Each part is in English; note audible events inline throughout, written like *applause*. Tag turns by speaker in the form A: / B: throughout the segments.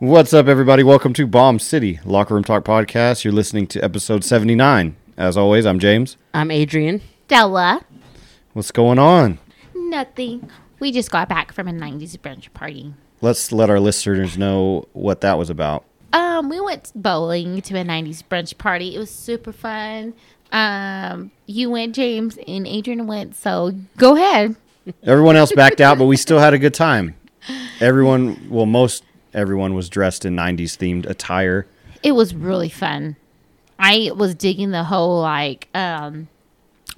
A: What's up, everybody? Welcome to Bomb City Locker Room Talk Podcast. You're listening to episode 79. As always, I'm James.
B: I'm Adrian.
C: Della.
A: What's going on?
C: Nothing. We just got back from a 90s brunch party.
A: Let's let our listeners know what that was about.
C: Um, we went bowling to a 90s brunch party. It was super fun. Um, you went, James, and Adrian went, so go ahead.
A: Everyone else backed out, but we still had a good time. Everyone, well, most everyone was dressed in 90s themed attire.
C: It was really fun. I was digging the whole like um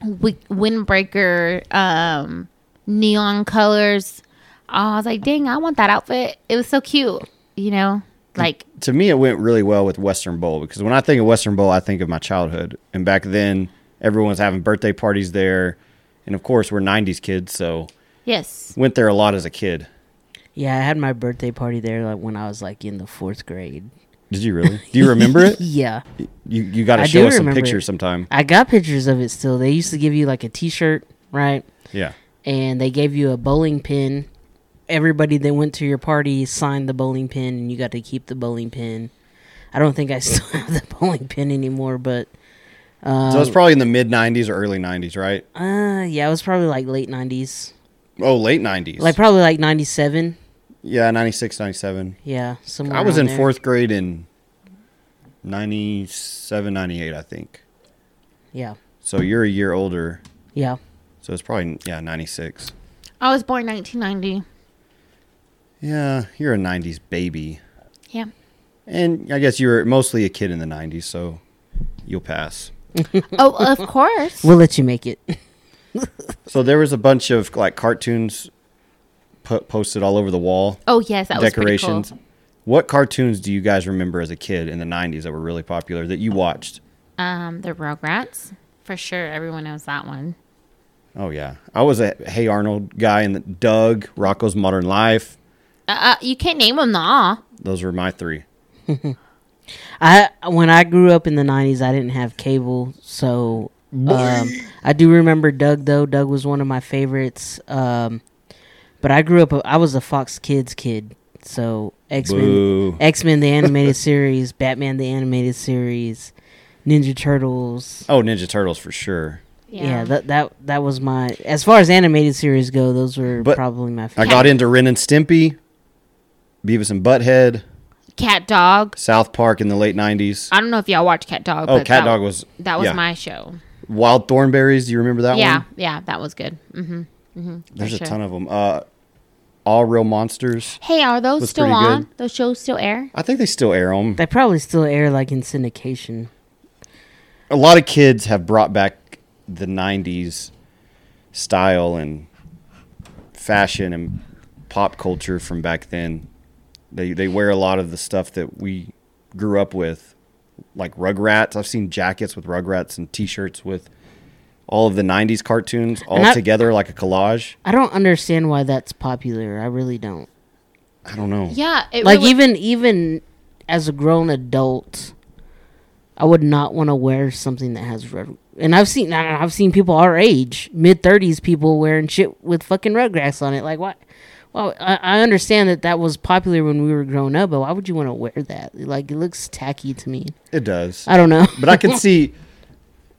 C: windbreaker um neon colors. I was like, dang, I want that outfit. It was so cute, you know? Like
A: To me, it went really well with Western Bowl because when I think of Western Bowl, I think of my childhood. And back then, everyone was having birthday parties there. And of course, we're 90s kids, so
C: yes.
A: went there a lot as a kid.
B: Yeah, I had my birthday party there like when I was like in the fourth grade.
A: Did you really? *laughs* Do you remember it? *laughs*
B: Yeah,
A: You you got to show us some pictures
B: it.
A: sometime.
B: I got pictures of it still. They used to give you like a T-shirt, right?
A: Yeah.
B: And they gave you a bowling pin. Everybody that went to your party signed the bowling pin, and you got to keep the bowling pin. I don't think I *laughs* still have the bowling pin anymore, but uh,
A: So it's probably in the mid '90s or early '90s, right?
B: uh, yeah, it was probably like late '90s,
A: Oh, late '90s.
B: like probably like '97.
A: Yeah, '96, '97.
B: Yeah, somewhere.
A: I was in
B: there.
A: fourth grade in '97, '98, I think.
B: Yeah,
A: So you're a year older.
B: yeah.
A: So it's probably yeah '96.
C: I was born 1990.
A: Yeah, you're a '90s baby,
C: Yeah.
A: and I guess you were mostly a kid in the '90s, so you'll pass. *laughs*
C: Oh, of course.
B: We'll let you make it.
A: So there was a bunch of like cartoons po- posted all over the wall.
C: Oh, yes, that was
A: decorations.
C: cool.
A: What cartoons do you guys remember as a kid in the 90s that were really popular that you watched?
C: Um, the Rugrats. For sure, everyone knows that one.
A: Oh, yeah. I was a Hey Arnold guy and the Doug, Rocko's Modern Life.
C: Uh, uh, you can't name them all.
A: Those were my three. *laughs*
B: I when I grew up in the '90s, I didn't have cable, so um, *laughs* I do remember Doug though. Doug was one of my favorites. Um, but I grew up. I was a Fox Kids kid, so X Men, X Men the animated *laughs* series, Batman the animated series, Ninja Turtles.
A: Oh, Ninja Turtles for sure.
B: Yeah, that that that was my as far as animated series go. Those were
A: But
B: probably my favorite.
A: I got into Ren and Stimpy, Beavis and Butthead,
C: Cat Dog.
A: South Park in the late 90s.
C: I don't know if y'all watched Cat Dog.
A: Oh,
C: but
A: Cat
C: that,
A: Dog was.
C: That was
A: yeah.
C: my show.
A: Wild Thornberrys. Do you remember that
C: yeah,
A: one?
C: yeah, that was good. hmm hmm
A: There's a ton of them. Uh, All Real Monsters.
C: Hey, are those
A: Was
C: still
A: pretty
C: on?
A: good.
C: Those shows still air?
A: I think they still air them.
B: They probably still air like in syndication.
A: a lot of kids have brought back the 90s style and fashion and pop culture from back then they they wear a lot of the stuff that we grew up with like rugrats i've seen jackets with rugrats and t-shirts with all of the 90s cartoons all
B: And I-
A: together like a collage?
B: I don't understand why that's popular. I really don't.
A: i don't know.
C: Yeah, it
B: like
C: really-
B: even even as a grown adult i would not want to wear something that has red and i've seen I- i've seen people our age mid-30s people wearing shit with fucking rugrats on it. Like what well I, I understand that that was popular when we were growing up but why would you want to wear that? Like it looks tacky to me.
A: It does.
B: I don't know.
A: But i can *laughs* see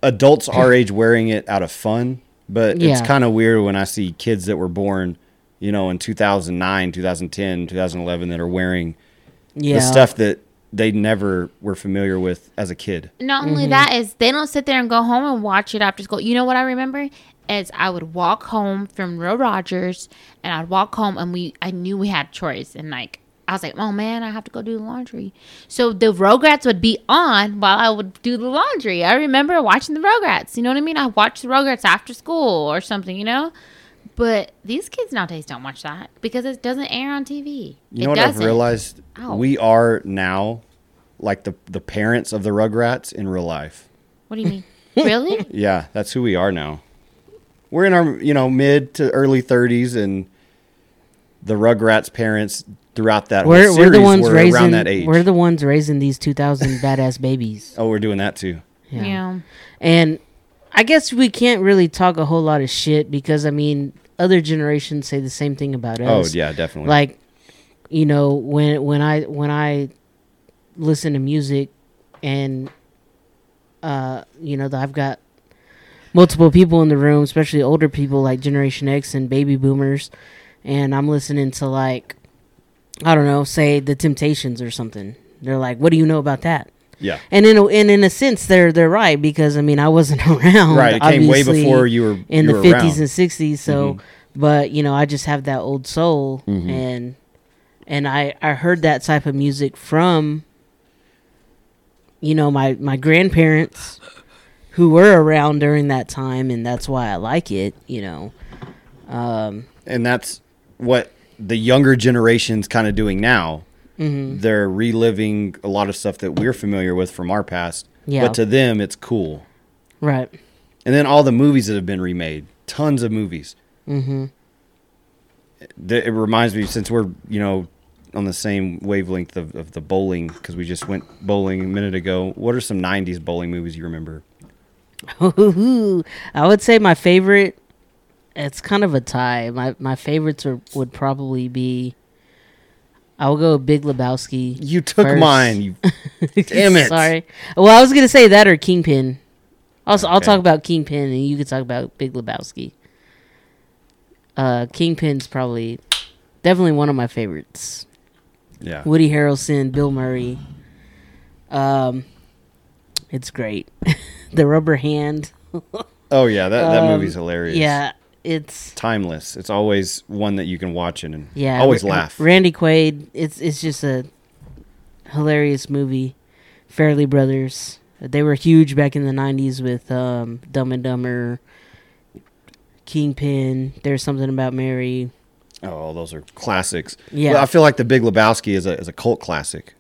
A: adults our age wearing it out of fun but it's kind of weird when i see kids that were born you know in 2009 2010 2011 that are wearing
B: yeah
A: the stuff that they never were familiar with as a kid
C: Not
B: Mm-hmm.
C: only that is they don't sit there and go home and watch it after school. You know what I remember? Is I would walk home from Real Rogers and I'd walk home and we I knew we had chores and like I was like, oh man, I have to go do the laundry. So the Rugrats would be on while I would do the laundry. I remember watching the Rugrats. You know what I mean? I watched the Rugrats after school or something, you know? But these kids nowadays don't watch that because it doesn't air on TV.
A: you
C: it
A: know what
C: doesn't.
A: i've realized
C: Ow.
A: we are now like the the parents of the rugrats in real life
C: What do you mean? *laughs* really?
A: yeah that's who we are now we're in our you know mid to early 30s and the rugrats parents throughout that
B: we're,
A: whole
B: we're the ones
A: were
B: raising
A: around that age.
B: we're the ones raising these 2000 *laughs* badass babies.
A: Oh we're doing that too.
C: Yeah.
B: And I guess we can't really talk a whole lot of shit because I mean, other generations say the same thing about us.
A: oh yeah definitely.
B: Like you know, when when I when I listen to music and uh, you know, I've got multiple people in the room, especially older people like Generation X and baby boomers, and I'm listening to like I don't know, say the Temptations or something. They're like, "What do you know about that?"
A: Yeah.
B: And in a, and in a sense, they're they're right because I mean I wasn't *laughs* around.
A: Right. It came way before you were
B: in
A: you
B: the fifties and sixties. So,
A: Mhm.
B: but you know, I just have that old soul,
A: Mhm.
B: and and I I heard that type of music from you know my my grandparents who were around during that time, and that's why I like it. You know, um,
A: and that's what the younger generation's kind of doing now.
B: mhm.
A: They're reliving a lot of stuff that we're familiar with from our past.
B: Yeah.
A: But to them, it's cool.
B: right.
A: And then all the movies that have been remade, tons of movies.
B: Mm-hmm.
A: Th- It reminds me, since we're you know on the same wavelength of, of the bowling, because we just went bowling a minute ago. What are some '90s bowling movies you remember? *laughs*
B: I would say my favorite. It's kind of a tie. My my favorites are would probably be. I will go Big Lebowski.
A: You took
B: First.
A: mine. You *laughs* Damn it.
B: Sorry. Well, I was gonna say that or Kingpin. Also, I'll
A: Okay.
B: talk about Kingpin, and you can talk about Big Lebowski. Uh, Kingpin's probably definitely one of my favorites.
A: yeah.
B: Woody Harrelson, Bill Murray. Um, it's great. *laughs* the Rubber Hand.
A: Oh yeah, that that
B: Um,
A: movie's hilarious.
B: Yeah, it's
A: timeless. It's always one that you can watch and, and
B: yeah.
A: always laugh.
B: Randy Quaid. It's it's just a hilarious movie. Farrelly Brothers. They were huge back in the '90s with um, Dumb and Dumber, Kingpin. There's something about Mary.
A: oh, those are classics.
B: Yeah.
A: I feel like The Big Lebowski is a is a cult classic.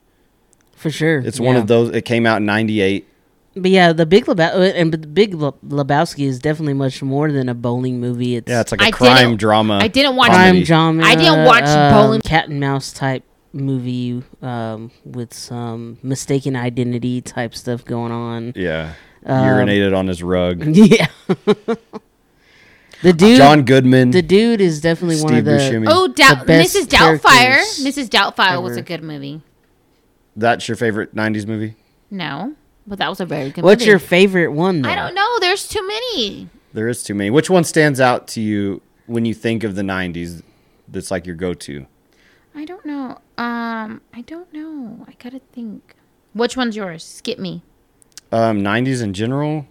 B: For sure,
A: It's one
B: yeah.
A: of those. It came out in '98.
B: But yeah, the Big Lebowski and the Big Lebowski is definitely much more than a bowling movie. It's
A: Yeah, it's like a
C: I
A: crime drama.
C: I didn't watch
A: comedy.
B: crime drama.
C: I didn't watch
B: um,
C: bowling-
B: cat and mouse type movie um, with some mistaken identity type stuff going on.
A: Yeah,
B: Um,
A: urinated on his rug. *laughs*
B: Yeah. the dude
A: John Goodman.
B: the dude is definitely one of the
A: Buscemi.
C: Oh, Doubt,
B: best
C: Mrs. Doubtfire. Mrs. Doubtfire was a good movie.
A: That's your favorite '90s movie?
C: No, but that was a very good
B: What's
C: movie.
B: your favorite one though?
C: I don't know. There's too many.
A: There is too many. Which one stands out to you when you think of the '90s? That's like your go-to.
C: I don't know. Um, I don't know. I gotta think. Which one's yours? Skip me.
A: Um, '90s in general.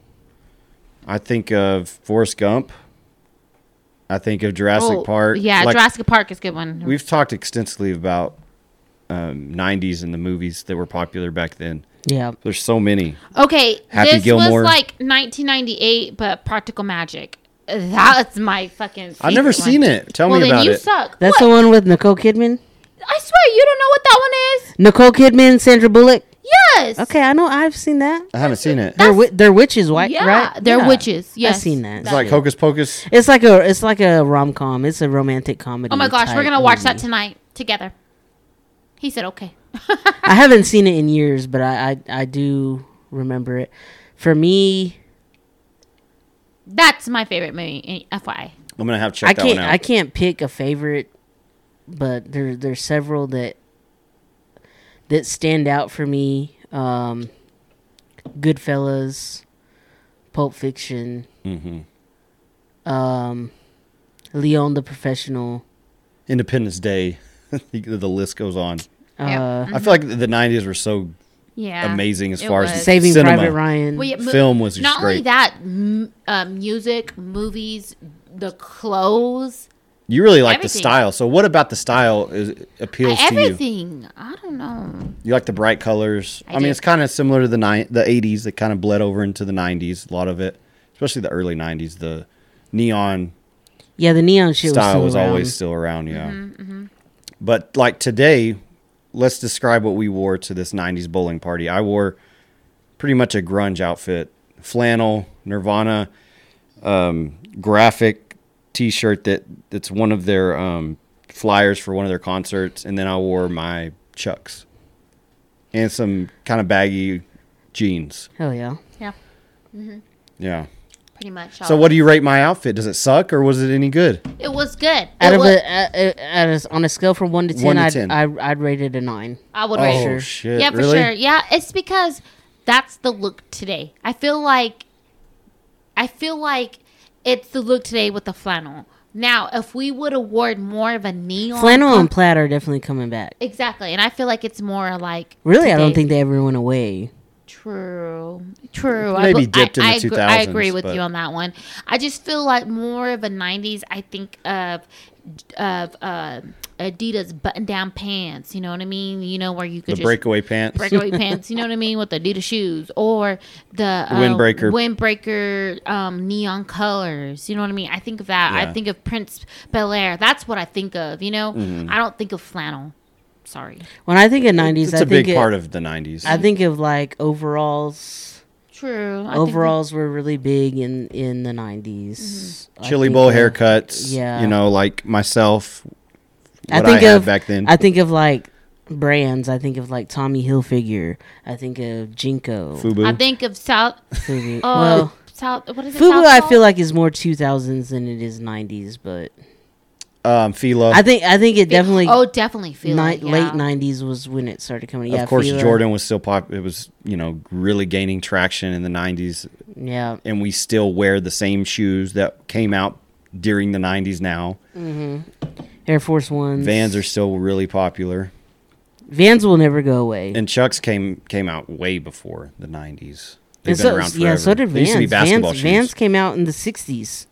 A: I think of Forrest Gump. I think of Jurassic
C: Oh,
A: Park.
C: Yeah,
A: Like,
C: Jurassic Park is a good one.
A: We've talked extensively about um, '90s and the movies that were popular back then.
B: Yeah.
A: There's so many.
C: Okay,
A: Happy
C: this
A: Gilmore.
C: was like 1998, but Practical Magic. That's my fucking.
A: I've never
C: favorite
A: seen
C: one.
A: it. Tell
C: well,
A: me
C: then
A: about
C: you
A: it.
C: suck.
B: That's
C: What?
B: the one with Nicole Kidman?
C: I swear you don't know what that one is.
B: Nicole Kidman, Sandra Bullock.
C: Yes.
B: Okay, I know I've seen that.
A: I haven't seen it.
B: They're wi- they're witches, right?
C: Yeah,
B: right?
C: they're
B: Yeah.
C: witches. Yes,
B: I've seen that.
A: It's like Hocus Pocus.
B: It's like a it's like a rom com. It's a romantic comedy.
C: Oh my gosh, we're gonna watch that tonight together. He said okay.
B: I haven't seen it in years, but I, I I do remember it. For me,
C: That's my favorite movie. eh, FYI.
A: I'm gonna have to check
B: I
A: that
B: can't
A: one out.
B: I can't pick a favorite, but there there's several that that stand out for me. Um, Goodfellas, Pulp Fiction,
A: hmm
B: um, Leon the Professional.
A: Independence Day. *laughs* the list goes on.
B: Uh,
A: I feel like the '90s were so
C: Yeah.
A: amazing as
C: it
A: far as
C: was.
B: Saving
A: cinema.
B: Private Ryan.
C: Well, yeah, mo-
A: Film was just
C: not only that, m- uh, music, movies, the clothes,
A: You really like the style. So what about the style is appeals to you?
C: everything. I don't know.
A: You like the bright colors. I,
C: I
A: mean, it's kind of similar to the ni- the '80s that kind of bled over into the '90s. A lot of it, especially the early '90s, the neon
B: yeah, the neon shit
A: style
B: was,
A: was
B: still around.
A: always still around. Yeah.
C: Mm-hmm,
A: But like today, let's describe what we wore to this '90s bowling party. I wore pretty much a grunge outfit, flannel, Nirvana, um, graphic T-shirt that that's one of their um, flyers for one of their concerts, and then I wore my Chucks and some kind of baggy jeans.
B: Hell yeah.
C: Yeah.
A: Yeah.
C: Pretty much.
A: So what do you rate my outfit? Does it suck or was it any good?
C: It was good.
B: Out
C: It
B: of
C: was,
B: a, at, at a, on a scale from one to ten,
A: One to
B: I'd,
A: 10.
B: I'd I'd rate it a nine.
C: I would
A: Oh
C: rate.
B: sure.
A: shit!
C: Yeah, for
A: really?
C: sure. Yeah, it's because that's the look today. I feel like I feel like it's the look today with the flannel. Now, if we would award more of a neon
B: Flannel and plaid are definitely coming back.
C: exactly, and I feel like it's more like
B: Really, I don't
C: today.
B: think they ever went away.
C: True, true.
A: Maybe
C: I,
A: dipped in
C: I,
A: the
C: I agree, I agree with
A: but-
C: you on that one. I just feel like more of a '90s. I think of of uh, Adidas button-down pants. You know what I mean? You know where you could
A: The
C: just
A: breakaway pants.
C: breakaway *laughs* pants. You know what I mean with the Adidas shoes or the uh,
A: Windbreaker.
C: windbreaker um, neon colors. You know what I mean? I think of that.
A: Yeah.
C: I think of Prince Bel Air. That's what I think of. You know,
A: Mm-hmm.
C: I don't think of flannel. Sorry.
B: When I think of nineties,
A: It's
B: I
A: a
B: think
A: big
B: it-
A: part of the '90s.
B: I think of like overalls.
C: True. I think
B: Overalls were really big in in the 90s mm-hmm. I
A: Chili bowl
B: of-
A: haircuts.
B: yeah.
A: You know, like myself.
B: I
A: what
B: think
A: had
B: of
A: back then.
B: I think of like brands. I think of like Tommy Hilfiger. I think of JNCO.
A: Fubu.
C: I think of South.
B: Fubu.
C: Oh,
B: well,
C: South. What is it?
B: Fubu,
C: South
B: I feel like is more 2000s than it is 90s, but
A: um, Fila.
B: I think I think it definitely
C: Oh, definitely feel
B: ni-
C: yeah.
B: late 90s was when it started coming. Yeah,
A: of course,
B: Fila.
A: Jordan was still pop. It was you know really gaining traction in the '90s,
B: Yeah,
A: and we still wear the same shoes that came out during the '90s. Now
B: Air Force Ones.
A: Vans are still really popular,
B: Vans will never go away.
A: and Chucks came came out way before the '90s. They've
B: And
A: been
B: so,
A: around forever.
B: yeah, so did
A: They used to be
B: Vans.
A: basketball
B: Vans,
A: shoes.
B: Vans came out in the '60s,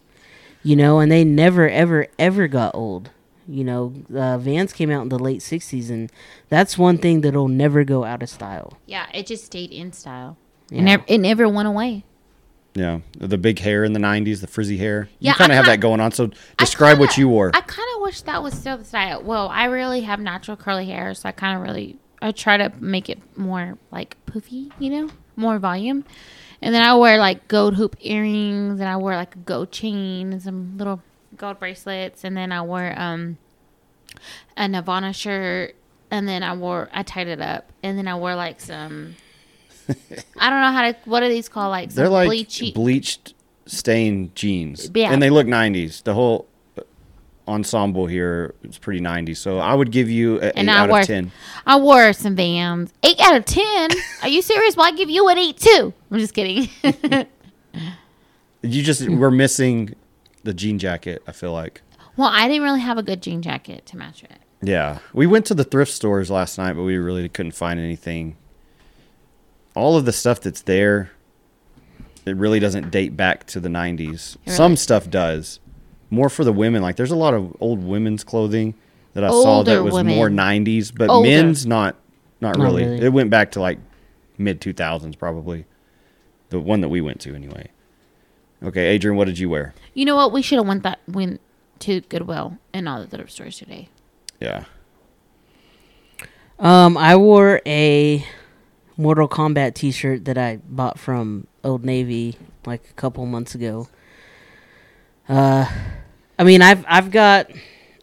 B: you know, and they never, ever, ever got old. You know, uh, Vans came out in the late '60s, and that's one thing that'll never go out of style.
C: Yeah, it just stayed in style.
B: Yeah.
C: It never, it never went away.
A: Yeah, the big hair in the '90s, the frizzy hair.
C: Yeah,
A: you kind of have that going on. So describe what
C: kinda-
A: you wore.
C: I kind of wish that was still the style. Well, I really have natural curly hair, so I kind of really I try to make it more like poofy, you know, more volume. And then I wear like gold hoop earrings, and I wear like a gold chain and some little gold bracelets, and then I wore um a Nirvana shirt, and then I wore I tied it up, and then I wore like some. I don't know how to. What are these called? Like some
A: They're like
C: bleachy.
A: bleached stained jeans.
C: Yeah.
A: And they look 90s. The whole ensemble here is pretty 90s. So I would give you an 8
C: I
A: out
C: wore-
A: of 10.
C: I wore some Vans. Eight out of ten. Are you serious? Well, I give you an eight too. I'm just kidding. *laughs*
A: You just were missing the jean jacket, I feel like.
C: well, I didn't really have a good jean jacket to match it.
A: Yeah. We went to the thrift stores last night, but we really couldn't find anything. All of the stuff that's there, it really doesn't date back to the 90s. Some stuff does. More for the women. Like there's a lot of old women's clothing that I saw that was
C: women.
A: more 90s, but
C: Older.
A: men's not not
B: Not
A: really.
B: really.
A: It went back to like mid 2000s probably. The one that we went to anyway. Okay, Adrian, what did you wear?
C: You know what? We should have went that went to Goodwill and all the thrift stores today.
A: Yeah.
B: Um, I wore a Mortal Kombat T-shirt that I bought from Old Navy like a couple months ago. Uh, I mean, I've I've got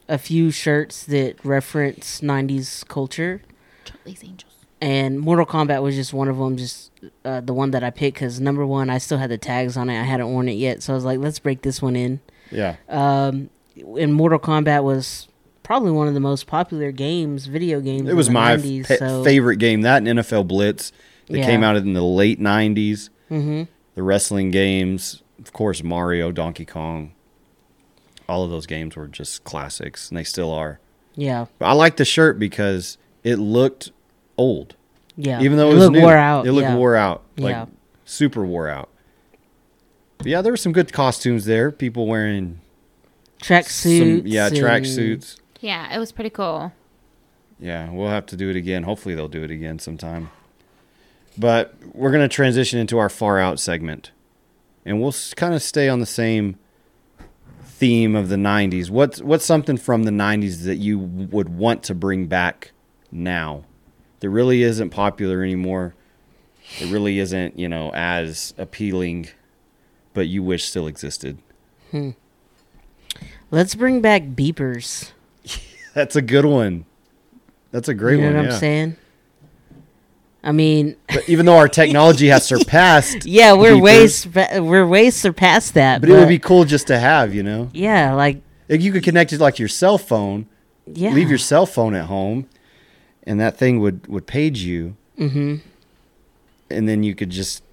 B: a few shirts that reference '90s culture,
C: Charlie's Angels.
B: and Mortal Kombat was just one of them. Just uh, the one that I picked because number one, I still had the tags on it. I hadn't worn it yet, so I was like, let's break this one in.
A: Yeah.
B: Um, and Mortal Kombat was probably one of the most popular games, video games.
A: It was
B: in the
A: my
B: 90s,
A: pe-
B: so-
A: favorite game. That and NFL Blitz that
B: Yeah.
A: came out in the late '90s.
B: Mm-hmm.
A: The wrestling games, of course, Mario, Donkey Kong. All of those games were just classics, and they still are.
B: Yeah,
A: But I like the shirt because it looked old,
B: yeah.
A: even though it, was
B: looked
A: new.
B: wore out.
A: It looked
B: yeah.
A: wore out, like
B: Yeah.
A: super wore out. But yeah, there were some good costumes there. People wearing
B: Track
A: some,
B: suits.
A: yeah, track suits.
C: Yeah, it was pretty cool.
A: Yeah, we'll have to do it again. Hopefully, they'll do it again sometime. But we're going to transition into our far out segment. And we'll kind of stay on the same theme of the 90s. What's what's something from the 90s that you would want to bring back now that really isn't popular anymore? It really isn't, you know, as appealing, but you wish still existed. hmm.
B: Let's bring back beepers. *laughs*
A: That's a good one. That's a great
B: you know
A: one.
B: what
A: yeah.
B: I'm saying? I mean,
A: But even though our technology has *laughs* surpassed,
B: yeah, we're way surpa- we're way surpassed that.
A: But it would be cool just to have, you know.
B: yeah, like
A: Like you could connect it like your cell phone.
B: yeah,
A: Leave your cell phone at home, and that thing would would page you,
B: mm-hmm.
A: and then you could just,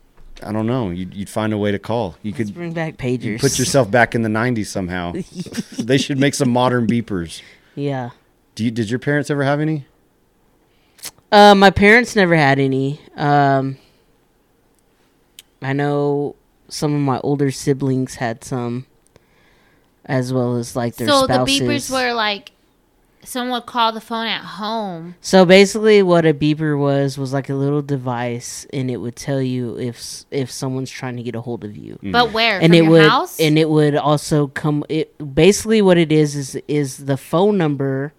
A: I don't know, you'd, you'd find a way to call. You
B: Let's
A: could
B: bring back pagers.
A: put yourself back in the '90s somehow. *laughs* they should make some modern beepers.
B: yeah.
A: Do you? Did your parents ever have any?
B: Uh, my parents never had any. Um, I know some of my older siblings had some, as well as like their
C: so
B: spouses.
C: the beepers were like, someone would call the phone at home.
B: So basically, what a beeper was was like a little device, and it would tell you if if someone's trying to get a hold of you.
C: But where?
B: and
C: From
B: it
C: your
B: would
C: house?
B: and it would also come it basically what it is is is the phone number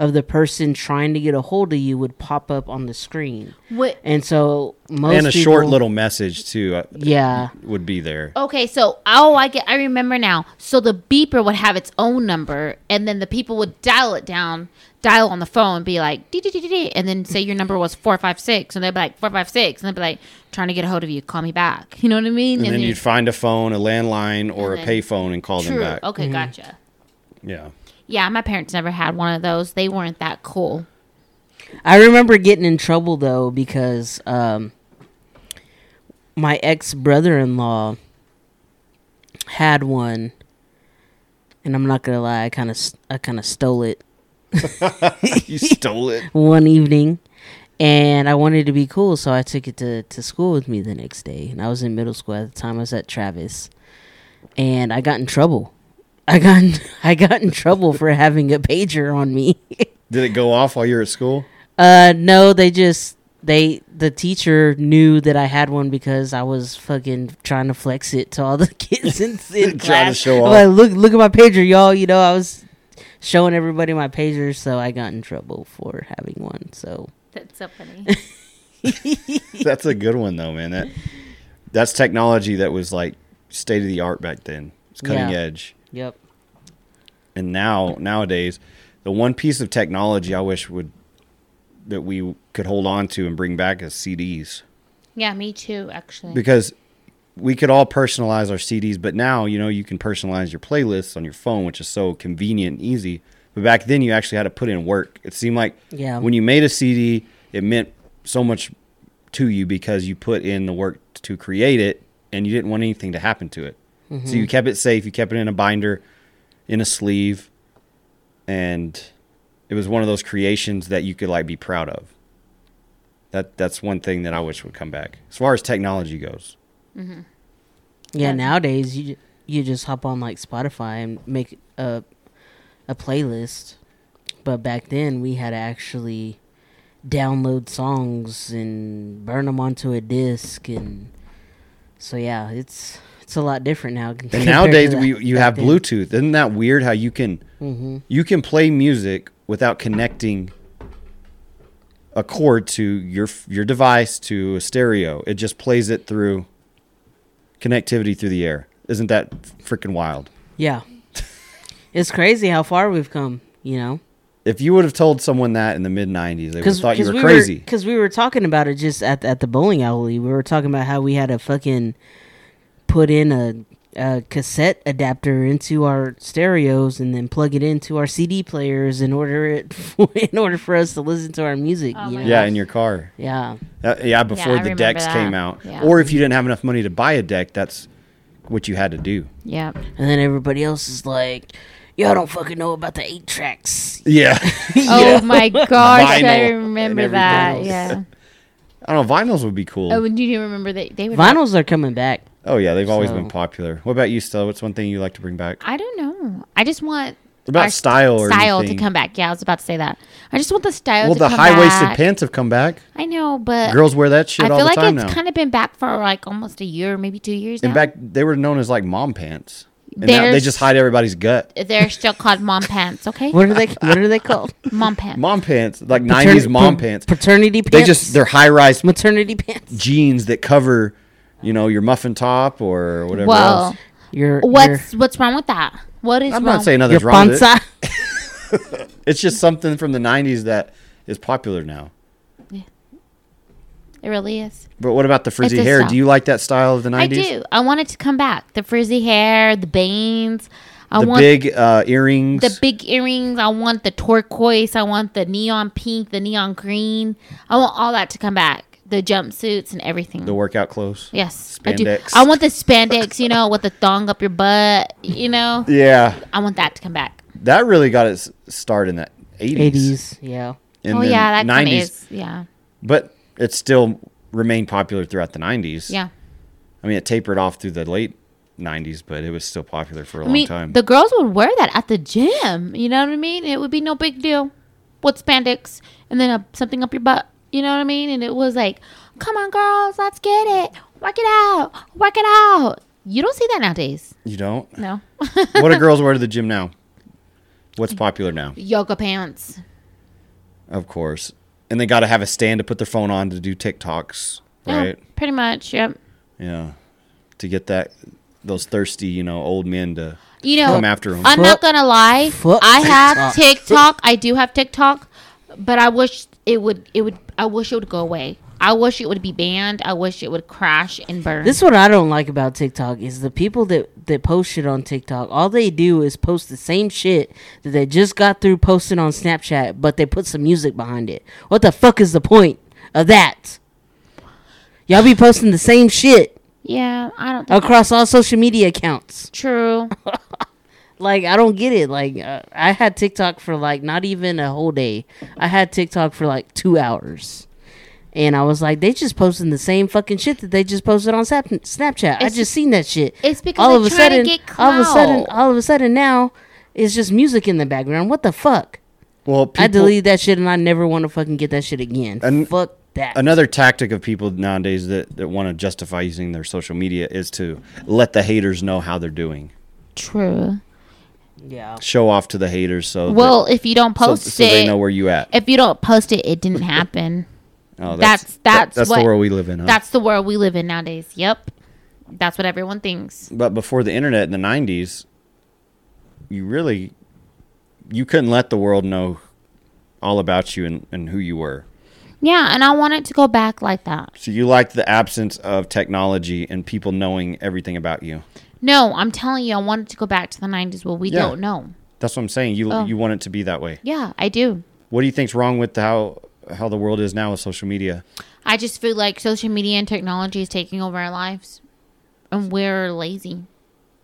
B: of the person trying to get a hold of you would pop up on the screen
C: What-
B: and so most
A: and a short little message too uh,
B: yeah
A: would be there.
C: Okay, so oh, I get, I remember now. So the beeper would have its own number, and then the people would dial it down, dial on the phone, and be like, dee, dee, dee, dee, dee, and then say your number was four five six, and they'd be like four five six, and they'd be like trying to get a hold of you, call me back. *laughs* You know what I mean?
A: And then
C: you-
A: you'd find a phone, a landline, or a payphone, and call them back.
C: Okay,
B: Mm-hmm.
C: gotcha.
A: Yeah.
C: Yeah, my parents never had one of those. They weren't that cool.
B: i remember getting in trouble though because um my ex brother-in-law had one and i'm not gonna lie i kind of i kind of stole it *laughs*
A: you stole it. *laughs*
B: one evening and I wanted to be cool, so I took it to, to school with me the next day. And I was in middle school at the time. I was at Travis, and I got in trouble. I got in, *laughs* I got in trouble for having a pager on me. *laughs*
A: Did it go off while you were at school?
B: uh, no, they just they the teacher knew that I had one because I was fucking trying to flex it to all the *laughs* kids in, in
A: Trying to
B: class.
A: show
B: I'm Like, look look at my pager, y'all. You know, I was showing everybody my pager, so I got in trouble for having one. So.
C: That's so funny.
A: That's a good one though, man. That that's technology that was like state of the art back then. It's cutting
B: Yeah.
A: edge.
B: Yep.
A: And now nowadays, the one piece of technology I wish would that we could hold on to and bring back is CDs.
C: yeah, me too. Actually,
A: Because we could all personalize our CDs, but now, you know, you can personalize your playlists on your phone, which is so convenient and easy. But back then you actually had to put in work. It seemed like
B: Yeah.
A: when you made a CD, it meant so much to you because you put in the work to create it and you didn't want anything to happen to it. So you mm-hmm. kept it safe, you kept it in a binder, in a sleeve, and it was one of those creations that you could like be proud of. That that's one thing that I wish would come back. As far as technology goes. Mm-hmm.
B: Yeah,
C: Yeah.
B: nowadays you you just hop on like Spotify and make a a playlist. But back then we had to actually download songs and burn them onto a disc and so yeah, it's it's a lot different now.
A: And *laughs* nowadays we *laughs* you have Bluetooth. Isn't that weird how you can
B: hmm
A: you can play music without connecting a cord to your your device to a stereo. It just plays it through connectivity through the air. Isn't that freaking wild?
B: Yeah. it's crazy how far we've come, you know.
A: If you would have told someone that in the mid '90s, they would have thought you were
B: we
A: crazy.
B: Because we were talking about it just at at the bowling alley. We were talking about how we had a fucking put in a, a cassette adapter into our stereos and then plug it into our CD players in order it *laughs* in order for us to listen to our music.
C: Oh
B: you know?
A: yeah, in your car.
B: yeah,
A: Uh, yeah, before
C: I
A: the decks
C: that.
A: came out,
C: Yeah.
A: or if you didn't have enough money to buy a deck, that's what you had to do.
C: yeah.
B: and then everybody else is like, "Y'all don't fucking know about the eight tracks."
A: Yeah, *laughs*
C: Oh my gosh,
A: Vinyl
C: I remember that.
A: else.
C: Yeah. *laughs*
A: I don't know. Vinyls would be cool.
C: Oh, do you remember that they would
B: Vinyls are coming back.
A: Oh yeah, they've always
B: So-
A: been popular. What about you, Stella? What's one thing you like to bring back?
C: I don't know. I just want
A: About
C: our
A: style or
C: style
A: anything.
C: to come back. Yeah, I was about to say that. I just want the style
A: Well,
C: to
A: the high waisted pants have come back.
C: I know, but
A: Girls wear that shit
C: I
A: all
C: feel
A: the
C: like
A: time
C: it's
A: now.
C: kind of been back for like almost a year, maybe two years
A: In
C: now.
A: fact, they were known as like mom pants. And now they just hide everybody's gut.
C: They're still called mom pants, okay?
B: What are they? What are they called?
C: Mom pants.
A: Mom pants, like
B: Patern-
A: '90s mom
B: pa-
A: pants.
B: Paternity pants.
A: They just they're high rise
B: maternity pants.
A: jeans that cover, you know, your muffin top or whatever
C: well,
A: else.
B: Your
C: what's what's wrong with that? What is wrong?
A: I'm
C: wrong?
A: not saying
B: your,
A: nothing's
B: your
A: wrong with it. *laughs* It's just something from the '90s that is popular now.
C: It really is.
A: But what about the frizzy hair?
C: style.
A: Do you like that style of the 90s?
C: I do. I want it to come back. The frizzy hair, the bangs. I
A: The
C: want
A: big uh, earrings.
C: the big earrings. I want the turquoise. I want the neon pink, the neon green. I want all that to come back. The jumpsuits and everything.
A: the workout clothes.
C: yes, I do.
A: spandex.
C: I want the spandex. You know, with the thong up your butt. You know,
A: Yeah.
C: I want that to come back.
A: That really got its start in the 80s.
B: Eighties, yeah.
A: And
C: oh yeah, that kind
A: 90s.
C: is. Yeah,
A: But it still remained popular throughout the 90s.
C: yeah.
A: I mean, it tapered off through the late 90s, but it was still popular for a
C: I
A: long
C: mean,
A: time.
C: the girls would wear that at the gym. You know what I mean? It would be no big deal with spandex and then uh, something up your butt. You know what I mean? And it was like, come on, girls, let's get it. Work it out. Work it out. You don't see that nowadays.
A: you don't?
C: No. *laughs*
A: what do girls *laughs* wear to the gym now? What's popular now?
C: Yoga pants.
A: Of course. And they got to have a stand to put their phone on to do TikToks,
C: Yeah,
A: right?
C: pretty much. Yep.
A: Yeah. To get that those thirsty, you know, old men to
C: You know,
A: come after them.
C: I'm not gonna lie.
B: Fuck
C: I have
B: TikTok.
C: TikTok. I do have TikTok, but I wish it would. It would. I wish it would go away. I wish it would be banned. I wish it would crash and burn.
B: This is what I don't like about TikTok is the people that that post shit on TikTok. All they do is post the same shit that they just got through posting on Snapchat, but they put some music behind it. What the fuck is the point of that? Y'all be posting the same shit
C: yeah, I don't. think
B: across all social media accounts.
C: True. *laughs*
B: Like I don't get it. Like uh, I had TikTok for like not even a whole day. I had TikTok for like two hours, and I was like, they just posting the same fucking shit that they just posted on Snap- Snapchat. I just seen that shit.
C: It's because
B: all of a sudden, all of a sudden, all of a sudden now, it's just music in the background. What the fuck?
A: well, people,
B: I deleted that shit, and I never want to fucking get that shit again.
A: An-
B: fuck that.
A: another tactic of people nowadays that, that want to justify using their social media is to let the haters know how they're doing.
C: True.
B: Yeah.
A: Show off to the haters so
C: Well, if you don't
A: that, so,
C: post
A: so they know where you at.
C: if you don't post it, it didn't *laughs* happen.
A: Oh,
C: that's-
A: that-
C: that's
A: that's
C: what-
A: the world we live in. Huh?
C: That's the world we live in nowadays. Yep. That's what everyone thinks.
A: but before the internet in the 90s you really you couldn't let the world know all about you and, and who you were
C: Yeah, and I want it to go back like that.
A: so you liked the absence of technology and people knowing everything about you
C: No, I'm telling you, I want it to go back to the 90s Well, we
A: Yeah.
C: don't know.
A: that's what i'm saying you
C: Oh.
A: you want it to be that way
C: Yeah, I do.
A: what do you think's wrong with how how the world is now with social media
C: I just feel like social media and technology is taking over our lives, and we're lazy.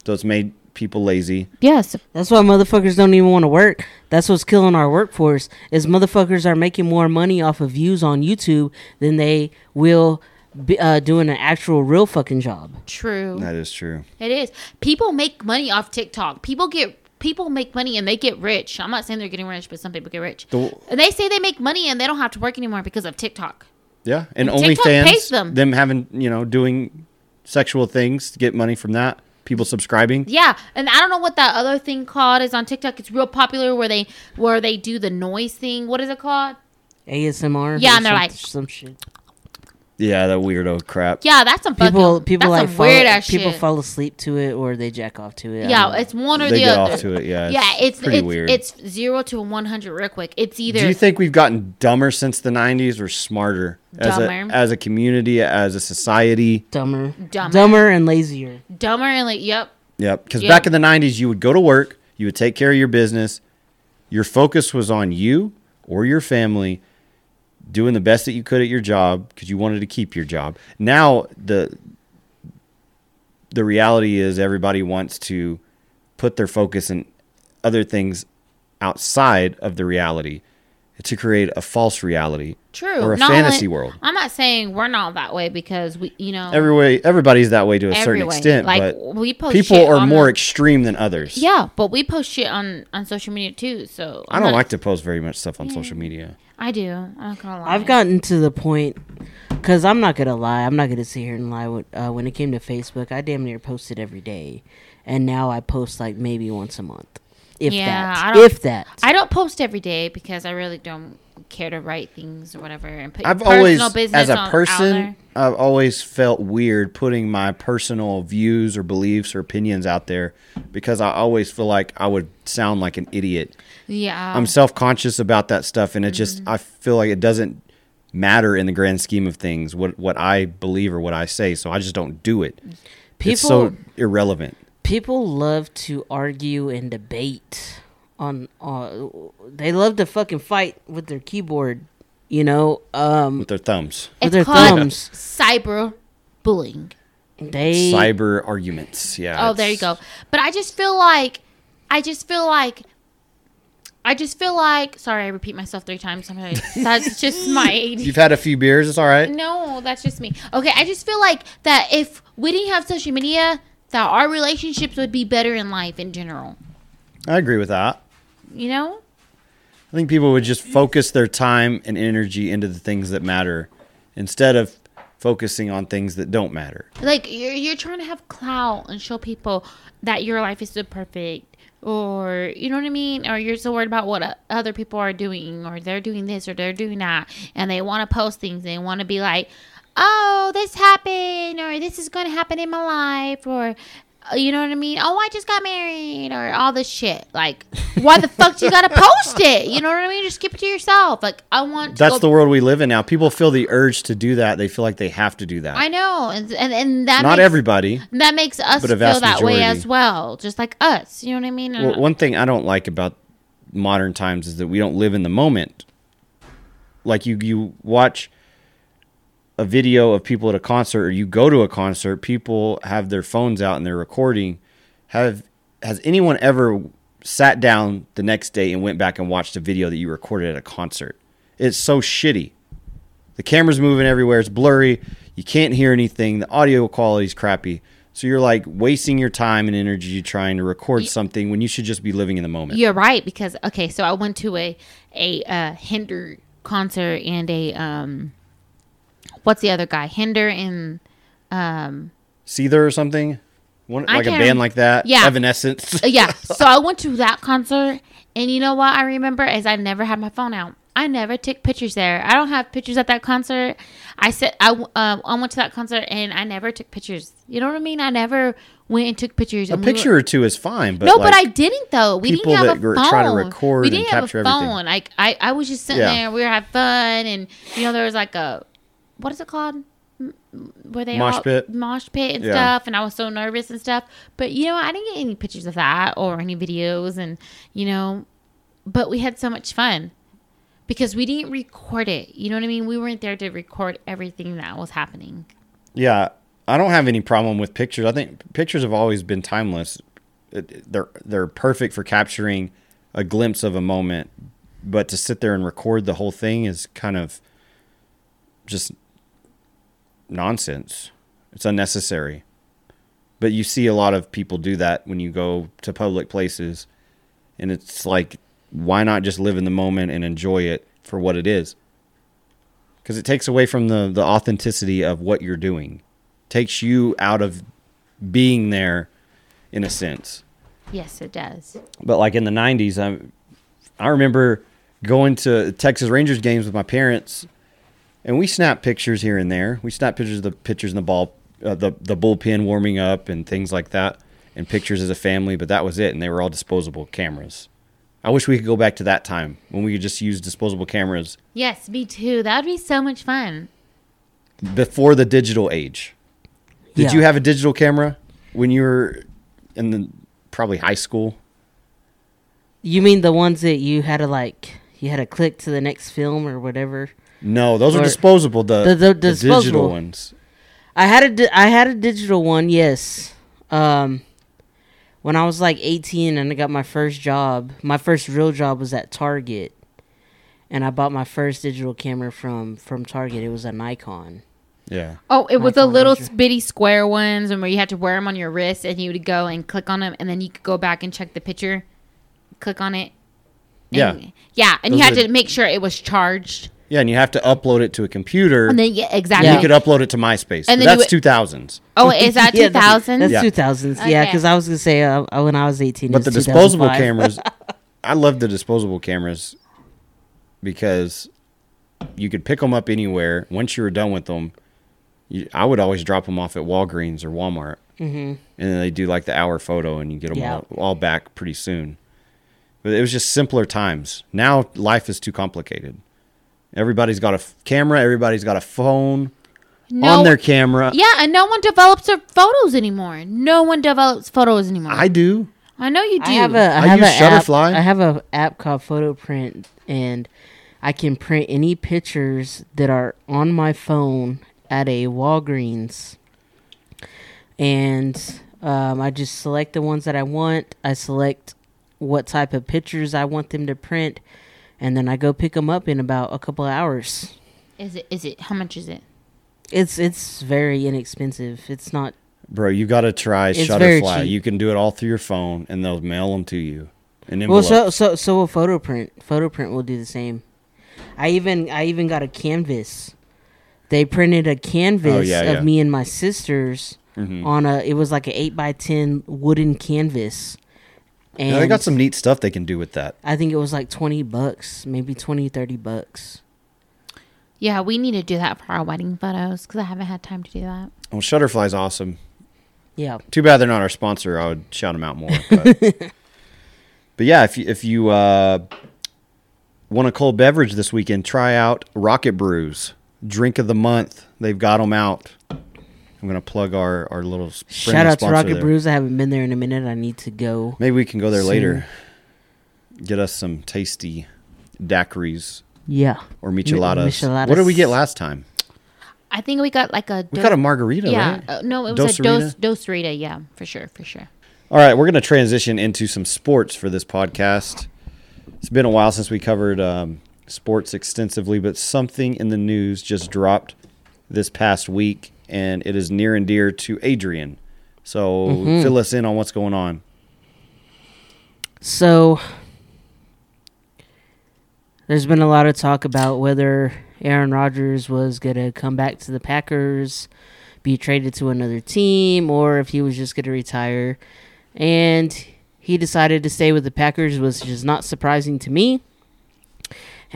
A: so it's made people lazy
C: Yes,
B: That's why motherfuckers don't even want to work. That's what's killing our workforce. Is motherfuckers are making more money off of views on YouTube than they will be, uh, doing an actual real fucking job.
C: true.
A: that is true
C: It is. People make money off TikTok. People get people make money and they get rich. I'm not saying they're getting rich, but some people get rich.
A: The-
C: and they say they make money and they don't have to work anymore because of TikTok.
A: yeah and
C: And TikTok pays
A: OnlyFans
C: them.
A: them having you know doing sexual things to get money from that people subscribing
C: Yeah, and I don't know what that other thing called is on TikTok. It's real popular where they where they do the noise thing. What is it called?
B: ASMR.
C: Yeah, and they're
B: some-
C: like-
B: some shit.
A: Yeah that weirdo crap
C: Yeah, that's some
B: People,
C: fucking,
B: people
C: that's
B: like
C: some
B: fall,
C: weird ass
B: people
C: shit.
B: fall asleep to it or they jack off to it.
C: Yeah, it's one or
A: they
C: the
A: get
C: other.
A: off to it yeah
C: yeah, it's
A: pretty
C: it's,
A: weird
C: it's zero to one hundred real quick. It's either
A: Do you think we've gotten dumber since the '90s, or smarter as a as a community, as a society?
B: dumber,
C: Dumber.
B: dumber and lazier.
C: dumber and like yep.
A: Yep. Because
C: Yeah.
A: back in the '90s, you would go to work, you would take care of your business, your focus was on you or your family, doing the best that you could at your job because you wanted to keep your job. Now the the reality is everybody wants to put their focus in other things outside of the reality to create a false reality
C: True.
A: or a
C: Not
A: fantasy
C: only-
A: world.
C: I'm not saying we're not that way because we, you know,
A: Every way, everybody's that way to a certain
C: way.
A: extent,
C: Like
A: but
C: we post
A: people
C: shit
A: are
C: on
A: more
C: the-
A: extreme than others.
C: yeah, but we post shit on on social media too. So
A: I
C: I'm
A: don't
C: not-
A: like to post very much stuff on social media.
C: I do. I'm not gonna lie.
B: I've gotten to the point because I'm not gonna lie. I'm not gonna sit here and lie. When, uh, when it came to Facebook, I damn near posted every day, and now I post like maybe once a month, if
C: Yeah, I
B: that.
C: don't-
B: If that.
C: I don't post every day because I really don't care to write things or whatever and put
A: I've always,
C: business
A: as a
C: on-
A: person. I've always felt weird putting my personal views or beliefs or opinions out there because I always feel like I would sound like an idiot.
C: Yeah,
A: I'm self conscious about that stuff, and it just
C: Mm-hmm.
A: I feel like it doesn't matter in the grand scheme of things. What what I believe or what I say, so I just don't do it.
B: People
A: it's so irrelevant.
B: People love to argue and debate on uh, they love to fucking fight with their keyboard, you know. Um
A: with their thumbs.
B: with
C: It's
B: their
C: called
B: thumbs.
C: cyber bullying.
B: They
A: Cyber arguments. Yeah.
C: Oh, there you go. But I just feel like, I just feel like, I just feel like. Sorry, I repeat myself three times. I'm. *laughs* That's just my ADD.
A: You've had a few beers. It's all right.
C: No, that's just me. Okay, I just feel like that if we didn't have social media, that our relationships would be better in life in general.
A: I agree with that.
C: You know?
A: I think people would just focus their time and energy into the things that matter instead of focusing on things that don't matter.
C: Like you're you're trying to have clout and show people that your life is so perfect, or you know what I mean, or you're so worried about what other people are doing, or they're doing this or they're doing that, and they want to post things. They want to be like, "Oh, this happened," or "This is going to happen in my life," or uh, you know what I mean? Oh, I just got married, or all this shit. Like, why the fuck do you gotta *laughs* post it? You know what I mean? Just keep it to yourself. Like, I want. To
A: That's
C: go-
A: the world we live in now. People feel the urge to do that. They feel like they have to do that.
C: I know, and and, and that
A: Not
C: makes,
A: everybody.
C: that makes us feel that way as well, just like us. You know what I mean?
A: Well, one thing I don't like about modern times is that we don't live in the moment. Like you, you watch a video of people at a concert, or you go to a concert. People have their phones out and they're recording. Have has anyone ever sat down the next day and went back and watched a video that you recorded at a concert? It's so shitty. The camera's moving everywhere. It's blurry. You can't hear anything. The audio quality's crappy. So you're like wasting your time and energy trying to record something when you should just be living in the moment.
C: You're right because okay, so I went to a a uh, Hinder concert and a um, what's the other guy? Hinder and um,
A: Seether or something? One, like a band
C: rem-
A: like that?
C: Yeah.
A: Evanescence.
C: uh, yeah. *laughs* So I went to that concert, and you know what I remember is I never had my phone out. I never took pictures there. I don't have pictures at that concert. I said I um, I went to that concert and I never took pictures. You know what I mean? I never went and took pictures.
A: a
C: and we were-
A: picture or two is fine, but
C: no,
A: like,
C: but I didn't though. We didn't have a phone.
A: trying to record
C: we didn't have a
A: everything.
C: phone. Like I, I was just sitting
A: Yeah.
C: there. We were having fun, and you know there was like a what is it called? Where they
A: Mosh
C: all,
A: pit?
C: mosh pit and
A: Yeah.
C: stuff, and I was so nervous and stuff. But you know, I didn't get any pictures of that or any videos, and you know, but we had so much fun because we didn't record it. You know what I mean? We weren't there to record everything that was happening.
A: Yeah, I don't have any problem with pictures. I think pictures have always been timeless. They're they're perfect for capturing a glimpse of a moment, but to sit there and record the whole thing is kind of just nonsense. It's unnecessary. But you see a lot of people do that when you go to public places, and it's like, why not just live in the moment and enjoy it for what it is? because it takes away from the the authenticity of what you're doing takes you out of being there in a sense
C: Yes, it does.
A: but like in the 90s i i remember going to texas rangers games with my parents and we snap pictures here and there we snap pictures of the pitchers in the ball uh, the the bullpen warming up and things like that and pictures as a family but that was it and they were all disposable cameras i wish we could go back to that time when we could just use disposable cameras
C: Yes, me too. That would be so much fun.
A: before the digital age. Did
B: Yeah.
A: you have a digital camera when you were in the probably high school?
B: You mean the ones that you had to like you had to click to the next film or whatever?
A: No, those are
B: Or-
A: disposable. The,
B: The- the
A: the digital
B: disposable.
A: ones.
B: I had a di- I had a digital one, yes. Um, when I was like 18 and I got my first job, my first real job was at Target, and I bought my first digital camera from from Target. It was a Nikon.
A: Yeah.
C: Oh, it was the
B: Michael
C: little
B: Ranger.
C: bitty square ones, and where you had to wear them on your wrist, and you would go and click on them, and then you could go back and check the picture, click on it.
A: Yeah.
C: And, yeah, and you
A: Those
C: had
A: are-
C: to make sure it was charged,
A: Yeah, and you have to upload it to a computer.
C: and then yeah, exactly.
A: you could upload it to MySpace.
C: And
A: but that's
C: would-
A: two thousands.
C: oh, is that *laughs*
B: Yeah,
C: two thousand?
B: That's
A: Yeah.
B: 2000s. Yeah,
C: Okay.
B: because I was gonna say uh, uh, when I was 18.
A: But
B: it
A: the disposable *laughs* cameras, I love the disposable cameras because you could pick them up anywhere. Once you were done with them, you, I would always drop them off at Walgreens or Walmart, mm-hmm. and then they do like the hour photo, and you get them
B: Yeah.
A: all, all back pretty soon. But it was just simpler times. Now life is too complicated, Everybody's got a f- camera. Everybody's got a phone
C: No,
A: on their camera.
C: yeah, and no one develops their photos anymore. No one develops photos anymore.
A: I do.
C: I know you do.
B: I have a I
A: I
B: have
A: use
B: a app,
A: Shutterfly.
B: I have a app called Photo Print, and I can print any pictures that are on my phone at a Walgreens, and um, I just select the ones that I want. I select what type of pictures I want them to print, and then I go pick them up in about a couple of hours.
C: Is it? Is it? How much is it?
B: It's it's very inexpensive. It's not
A: Bro, you got to try
B: It's
A: Shutterfly. You can do it all through your phone, and they'll mail them to you. An
B: Well, so so so will photo print. Photo print will do the same. I even I even got a canvas. They printed a canvas
A: Oh, yeah,
B: of
A: yeah.
B: me and my sisters
A: Mhm.
B: on a. It was like an eight by ten wooden canvas. And
A: Yeah, they got some neat stuff they can do with that.
B: I think it was like twenty bucks, maybe 20, 30 bucks.
C: Yeah, we need to do that for our wedding photos because I haven't had time to do that.
A: Well, Shutterfly's awesome.
B: Yeah,
A: Too bad they're not our sponsor. I would shout them out more. But, *laughs* but yeah, if you, if you uh, want a cold beverage this weekend, try out Rocket Brews Drink of the Month. They've got them out. I'm gonna plug our our little
B: shout out to Rocket
A: there.
B: Brews. I haven't been there in a minute. I need to go.
A: Maybe we can go there
B: Soon.
A: later. Get us some tasty daiquiris
B: Yeah,
A: or micheladas.
B: micheladas.
A: What did we get last time?
C: I think we got like a.
A: We got a margarita,
C: Yeah.
A: right?
C: Uh, no, it was
A: Dos
C: a dos dosarita. Yeah, for sure, for sure.
A: All right, we're going to transition into some sports for this podcast. It's been a while since we covered um, sports extensively, but something in the news just dropped this past week, and it is near and dear to Adrian. So
B: Mm-hmm.
A: fill us in on what's going on.
B: So there's been a lot of talk about whether Aaron Rodgers was going to come back to the Packers, be traded to another team, or if he was just going to retire. And he decided to stay with the Packers, which is not surprising to me.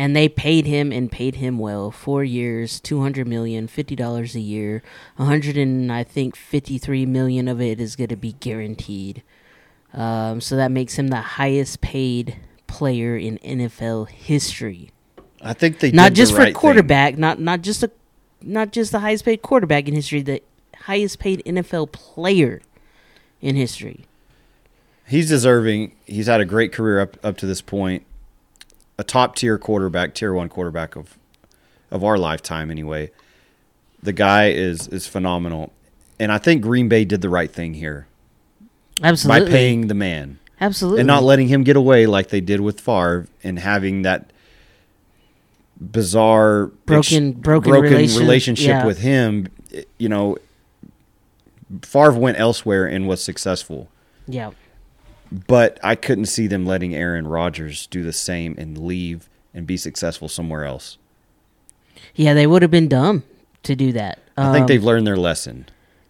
B: And they paid him and paid him well. Four years, two hundred million, fifty dollars a year. A hundred and I think fifty-three million of it is going to be guaranteed. Um, so that makes him the highest paid player in NFL history.
A: I think they
B: Not just
A: the
B: for
A: right thing.
B: quarterback, not not just a, not just the highest paid quarterback in history, the highest paid NFL player in history.
A: He's deserving. He's had a great career up up to this point. A top tier quarterback, tier one quarterback of of our lifetime, anyway. The guy is is phenomenal, and I think Green Bay did the right thing here
B: Absolutely,
A: by paying the man
B: absolutely,
A: and not letting him get away like they did with Favre and having that bizarre
B: Broken- broken relation-
A: relationship
B: yeah.
A: with him. You know, Favre went elsewhere and was successful.
B: yeah,
A: But I couldn't see them letting Aaron Rodgers do the same and leave and be successful somewhere else.
B: yeah. They would have been dumb to do that.
A: I think
B: Um,
A: they've learned their lesson.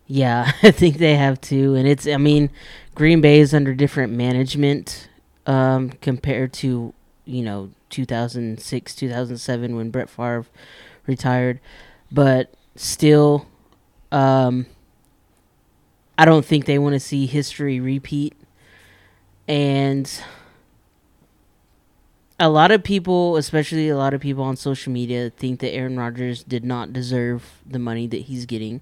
B: Yeah, *laughs* I think they have too, and it's. I mean, Green Bay is under different management um, compared to you know 2006, 2007 when Brett Favre retired, but still, um, I don't think they want to see history repeat, and a lot of people, especially a lot of people on social media, think that Aaron Rodgers did not deserve the money that he's getting.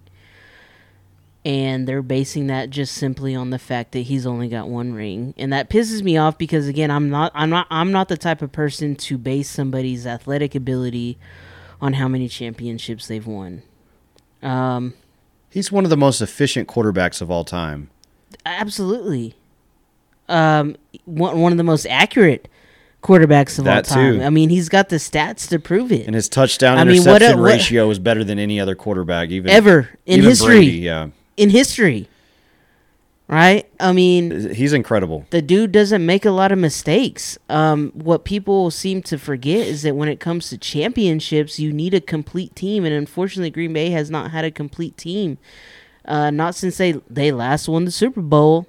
B: And they're basing that just simply on the fact that he's only got one ring. And that pisses me off because again I'm not I'm not I'm not the type of person to base somebody's athletic ability on how many championships they've won. Um
A: He's one of the most efficient quarterbacks of all time.
B: absolutely um one, one of the most accurate quarterbacks of all time
A: too.
B: I mean he's got the stats to prove it
A: And his touchdown
B: I mean, what
A: interception
B: a- what-
A: ratio is better than any other quarterback, even
B: ever in
A: even
B: history
A: Brady, yeah,
B: in history right I mean
A: he's incredible.
B: the dude doesn't make a lot of mistakes. Um, what people seem to forget is that when it comes to championships, you need a complete team, and unfortunately, Green Bay has not had a complete team. Uh, not since they they last won the Super Bowl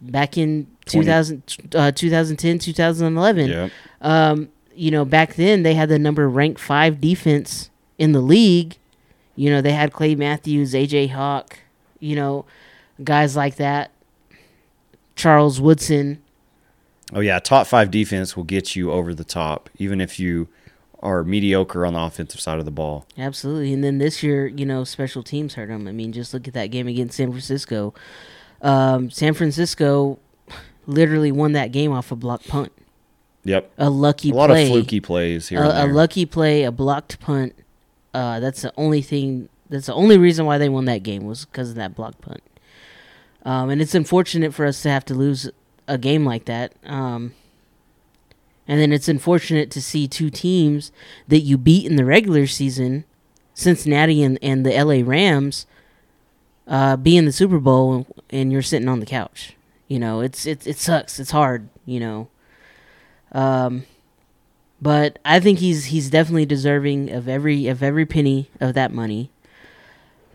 B: back in 2000, uh, 2010, 2011.
A: Yeah,
B: Um, you know, back then they had the number ranked five defense in the league. You know, they had Clay Matthews, AJ Hawk, you know, guys like that. Charles Woodson.
A: oh yeah, top five defense will get you over the top, even if you are mediocre on the offensive side of the ball.
B: Absolutely. And then this year, you know, special teams hurt them. I mean, just look at that game against San Francisco. Um, San Francisco literally won that game off a block punt.
A: Yep.
B: A lucky
A: A lot
B: play.
A: of fluky plays here.
B: a, a lucky play, a blocked punt. Uh, that's the only thing. That's the only reason why they won that game was because of that blocked punt. Um, and it's unfortunate for us to have to lose a game like that. Um, and then it's unfortunate to see two teams that you beat in the regular season, Cincinnati and, and the LA Rams, uh, be in the Super Bowl and you're sitting on the couch. You know, it's it it sucks. It's hard. You know. Um, but I think he's he's definitely deserving of every of every penny of that money.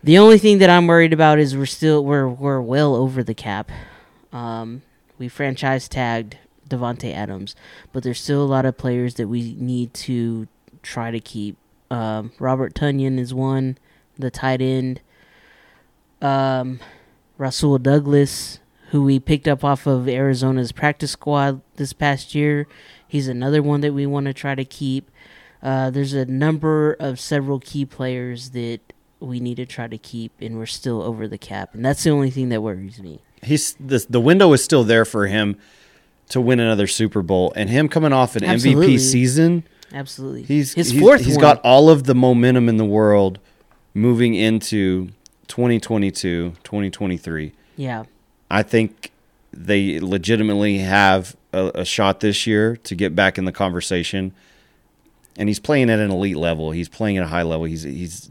B: The only thing that I'm worried about is we're still we're we're well over the cap. Um, we franchise tagged Davante Adams, but there's still a lot of players that we need to try to keep. Um, Robert Tonyan is one, the tight end. Um, Rasul Douglas, who we picked up off of Arizona's practice squad this past year. He's another one that we want to try to keep. Uh, there's a number of several key players that we need to try to keep, and we're still over the cap, and that's the only thing that worries me.
A: He's the the window is still there for him to win another Super Bowl, and him coming off an
B: Absolutely.
A: MVP season.
B: Absolutely,
A: He's
B: his
A: he's-
B: fourth.
A: He's
B: one.
A: got all of the momentum in the world moving into 2022, 2023.
B: yeah,
A: I think they legitimately have a, a shot this year to get back in the conversation. And he's playing at an elite level. He's playing at a high level. He's he's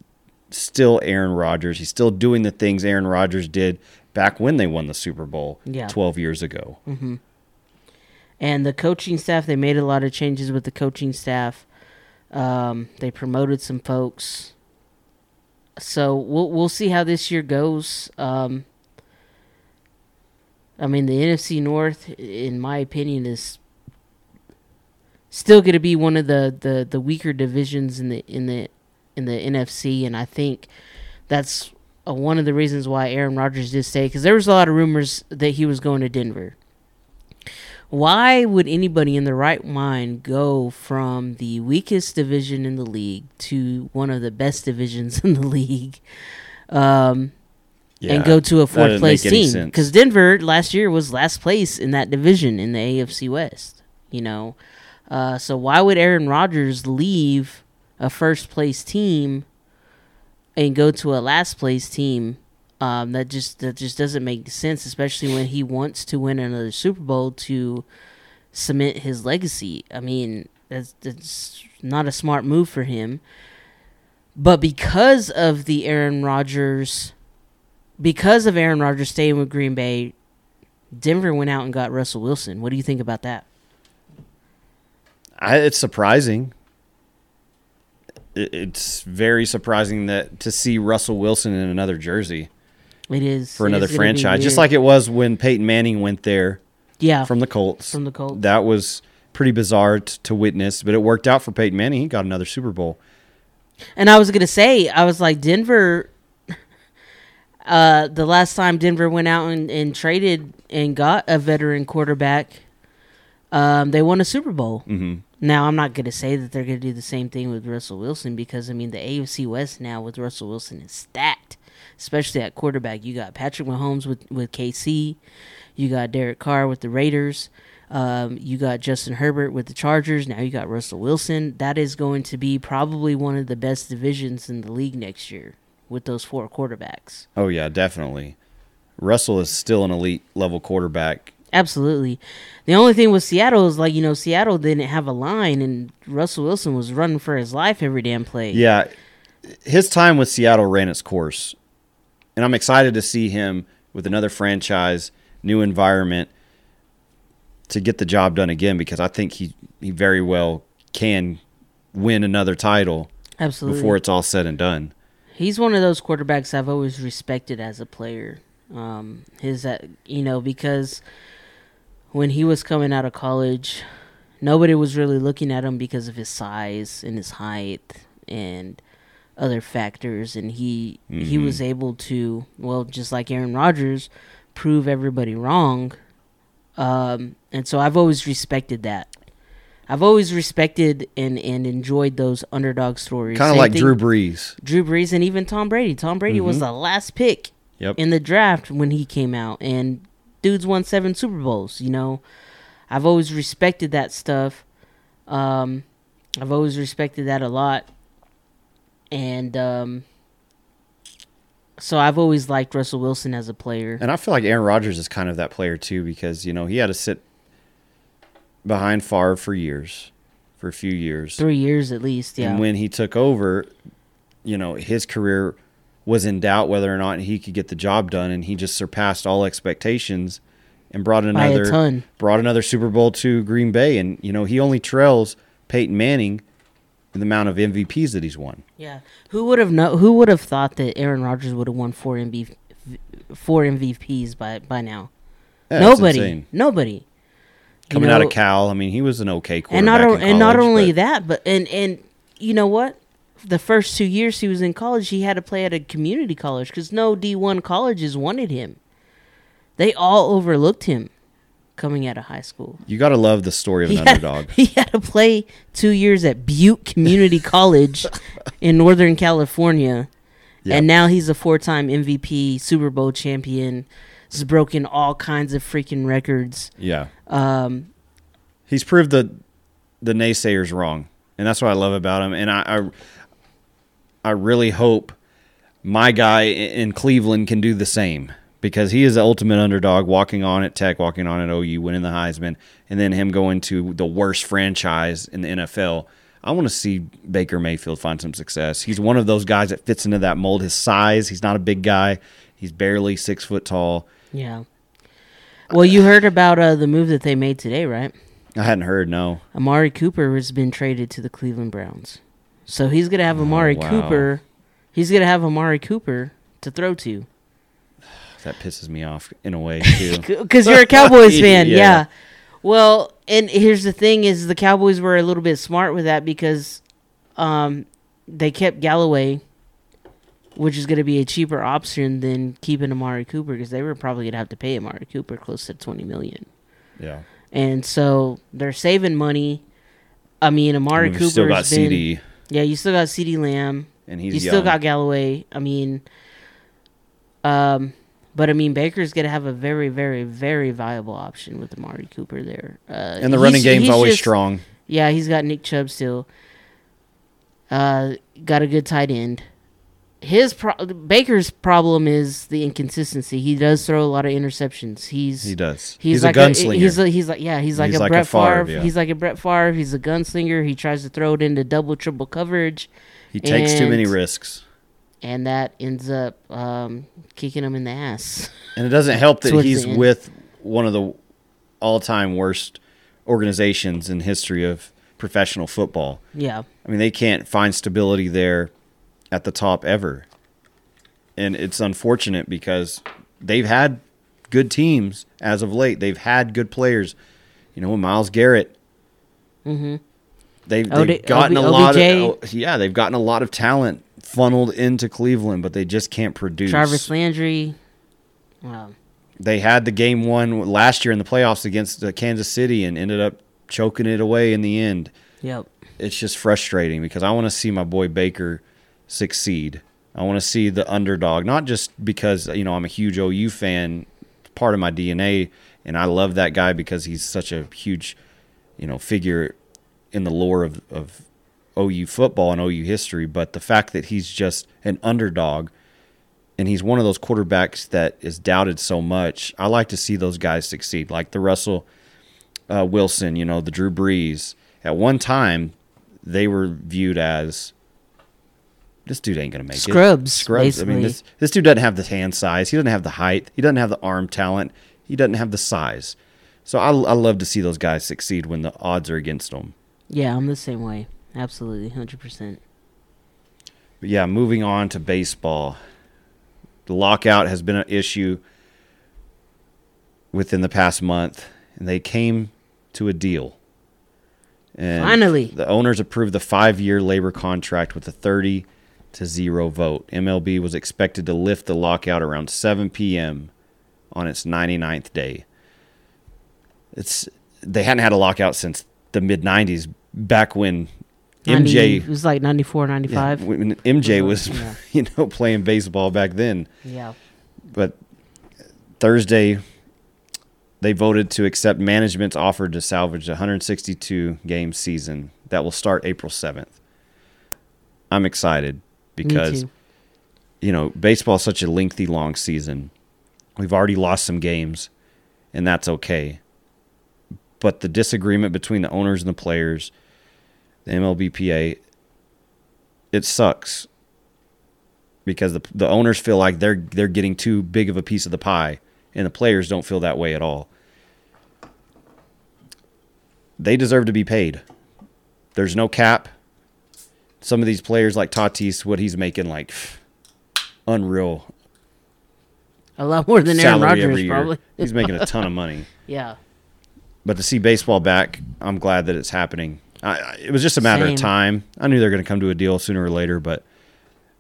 A: still Aaron Rodgers. He's still doing the things Aaron Rodgers did back when they won the Super Bowl
B: Yeah.
A: 12 years ago.
B: and the coaching staff. They made a lot of changes with the coaching staff. Um, they promoted some folks. So we'll we'll see how this year goes. Um, I mean, the NFC North, in my opinion, is still going to be one of the, the, the weaker divisions in the in the in the NFC, and I think that's uh, one of the reasons why Aaron Rodgers did stay because there was a lot of rumors that he was going to Denver. Why would anybody in the right mind go from the weakest division in the league to one of the best divisions *laughs* in the league? Um, and go to a fourth place team because Denver last year was last place in that division in the AFC West. You know, uh, so why would Aaron Rodgers leave a first place team and go to a last place team? Um, that just that just doesn't make sense, especially when he wants to win another Super Bowl to cement his legacy. I mean, that's that's not a smart move for him. But because of the Aaron Rodgers because of Aaron Rodgers staying with Green Bay, Denver went out and got Russell Wilson. What do you think about that?
A: I, it's surprising. It, it's very surprising that to see Russell Wilson in another jersey
B: It is
A: for
B: it
A: another
B: is
A: franchise, just like it was when Peyton Manning went there
B: yeah
A: from the Colts.
B: from the Colts.
A: That was pretty bizarre t- to witness, but it worked out for Peyton Manning. He got another Super Bowl.
B: And I was gonna say, I was like Denver. *laughs* Uh, the last time Denver went out and, and traded and got a veteran quarterback, um, they won a Super Bowl.
A: hmm
B: Now I'm not gonna say that they're gonna do the same thing with Russell Wilson because I mean the AFC West now with Russell Wilson is stacked, especially at quarterback. You got Patrick Mahomes with with KC, you got Derek Carr with the Raiders, um, you got Justin Herbert with the Chargers. Now you got Russell Wilson. That is going to be probably one of the best divisions in the league next year with those four quarterbacks.
A: Oh yeah, definitely. Russell is still an elite level quarterback.
B: Absolutely. The only thing with Seattle is like you know Seattle didn't have a line, and Russell Wilson was running for his life every damn play.
A: Yeah, his time with Seattle ran its course, and I'm excited to see him with another franchise, new environment, to get the job done again because I think he he very well can win another title
B: Absolutely.
A: before it's all said and done.
B: He's one of those quarterbacks I've always respected as a player. Um, his, uh, you know, because when he was coming out of college, nobody was really looking at him because of his size and his height and other factors, and he he
A: Mhm.
B: was able to, well, just like Aaron Rodgers, prove everybody wrong. Um, and so I've always respected that. I've always respected and, and enjoyed those underdog stories.
A: Kind of like
B: thing-
A: Drew Brees.
B: Drew Brees and even Tom Brady. Tom Brady was the last pick
A: Yep.
B: in the draft when he came out, and dudes won seven Super Bowls. You know, I've always respected that stuff. Um, I've always respected that a lot, and um, so I've always liked Russell Wilson as a player.
A: And I feel like Aaron Rodgers is kind of that player too because, you know, he had to sit behind Favre for years, for a few years.
B: Three years at least, yeah.
A: And when he took over, you know, his career was in doubt whether or not he could get the job done and he just surpassed all expectations and brought another
B: ton.
A: brought another Super Bowl to Green Bay and you know, he only trails Peyton Manning in the amount of MVPs that he's won.
B: Yeah, who would have know? Who would have thought that Aaron Rodgers would have won four MV, four MVPs by by now?
A: Yeah,
B: Nobody. Nobody. You
A: Coming out of Cal, I mean, he was an okay quarterback.
B: and not o-
A: in
B: and not only
A: but-
B: that, but and and you know what? The first two years he was in college, he had to play at a community college because no D one colleges wanted him. They all overlooked him coming out of high school.
A: You got to love the story of an *laughs*
B: He had,
A: underdog.
B: he had to play two years at Butte Community *laughs* College in Northern California,
A: Yep.
B: and now he's a four-time MVP, Super Bowl champion. Has broken all kinds of freaking records.
A: Yeah.
B: Um,
A: He's proved the the naysayers wrong, and that's what I love about him. And I, I, I really hope my guy in Cleveland can do the same because he is the ultimate underdog, walking on at Tech, walking on at OU, winning the Heisman, and then him going to the worst franchise in the NFL. I want to see Baker Mayfield find some success. He's one of those guys that fits into that mold. His size, he's not a big guy. He's barely six foot tall.
B: yeah. Well, you heard about uh, the move that they made today, right?
A: I hadn't heard no.
B: Amari Cooper has been traded to the Cleveland Browns, so he's gonna have Amari
A: Oh, wow.
B: Cooper. He's gonna have Amari Cooper to throw to.
A: That pisses me off in a way *laughs* too.
B: because you're a *laughs* Cowboys fan.
A: Yeah.
B: yeah. Well, and here's the thing: is the Cowboys were a little bit smart with that because um, they kept Galloway, which is going to be a cheaper option than keeping Amari Cooper because they were probably going to have to pay Amari Cooper close to twenty million,
A: yeah.
B: and so they're saving money. I mean, Amari
A: We've
B: Cooper
A: still got
B: been,
A: CeeDee,
B: Yeah, you still got CeeDee Lamb.
A: and he's
B: you
A: young.
B: still got Galloway. I mean, um, but I mean Baker's gonna have a very, very, very viable option with Amari Cooper there. Uh,
A: and the running
B: he's-
A: game's
B: he's
A: always
B: just-
A: strong.
B: Yeah, he's got Nick Chubb still. Uh, got a good tight end. His pro- Baker's problem is the inconsistency. He does throw a lot of interceptions. He's
A: He does.
B: He's,
A: He's,
B: like
A: a gunslinger.
B: he's a, he's like yeah. He's like
A: He's
B: a
A: like a
B: Brett Favre.
A: Favre, yeah.
B: He's like a Brett Favre. He's a gunslinger. He tries to throw it into double, triple coverage
A: he takes too many risks,
B: and that ends up um, kicking him in the ass. *laughs*
A: and it doesn't help that he's with one of the all-time worst organizations in history of professional football.
B: yeah,
A: I mean, they can't find stability there at the top ever. And it's unfortunate because they've had good teams as of late. They've had good players. You know, Myles Garrett.
B: Mhm.
A: They've, they've gotten
B: OB-
A: a lot
B: OBJ.
A: of yeah, they've gotten a lot of talent funneled into Cleveland, but they just can't produce.
B: Jarvis Landry. Wow.
A: They had the game one last year in the playoffs against uh, Kansas City and ended up choking it away in the end.
B: Yep.
A: it's just frustrating because I want to see my boy Baker succeed. I want to see the underdog, not just because you know I'm a huge OU fan, part of my DNA, and I love that guy because he's such a huge, you know, figure in the lore of, of OU football and OU history. But the fact that he's just an underdog, and he's one of those quarterbacks that is doubted so much, I like to see those guys succeed, like the Russell uh, Wilson, you know, the Drew Brees. At one time, they were viewed as this dude ain't gonna make
B: Scrubs,
A: it. Scrubs. I mean, this this dude doesn't have the hand size. He doesn't have the height. He doesn't have the arm talent. He doesn't have the size. So I, I love to see those guys succeed when the odds are against them.
B: Yeah, I'm the same way. Absolutely, hundred percent.
A: But yeah, moving on to baseball. The lockout has been an issue within the past month, and they came to a deal. And
B: Finally.
A: the owners approved the five-year labor contract with a 30 to zero vote. MLB was expected to lift the lockout around 7 p.m. on its 99th day. It's they hadn't had a lockout since the mid '90s, back when
B: 90
A: MJ
B: it was like 94,
A: yeah,
B: 95.
A: when MJ was
B: Yeah. *laughs*
A: you know playing baseball back then.
B: Yeah.
A: But Thursday, they voted to accept management's offer to salvage a 162 game season that will start April 7th. I'm excited because you know baseball is such a lengthy, long season. We've already lost some games, and that's okay. But the disagreement between the owners and the players, the MLBPA, it sucks because the the owners feel like they're they're getting too big of a piece of the pie, and the players don't feel that way at all. They deserve to be paid. There's no cap. Some of these players, like Tatis, what he's making, like unreal
B: A lot more than Aaron Rodgers, probably.
A: He's making a ton of *laughs* money.
B: yeah.
A: But to see baseball back, I'm glad that it's happening. I, I, it was just a matter
B: Same.
A: of time. I knew they were going to come to a deal sooner or later, but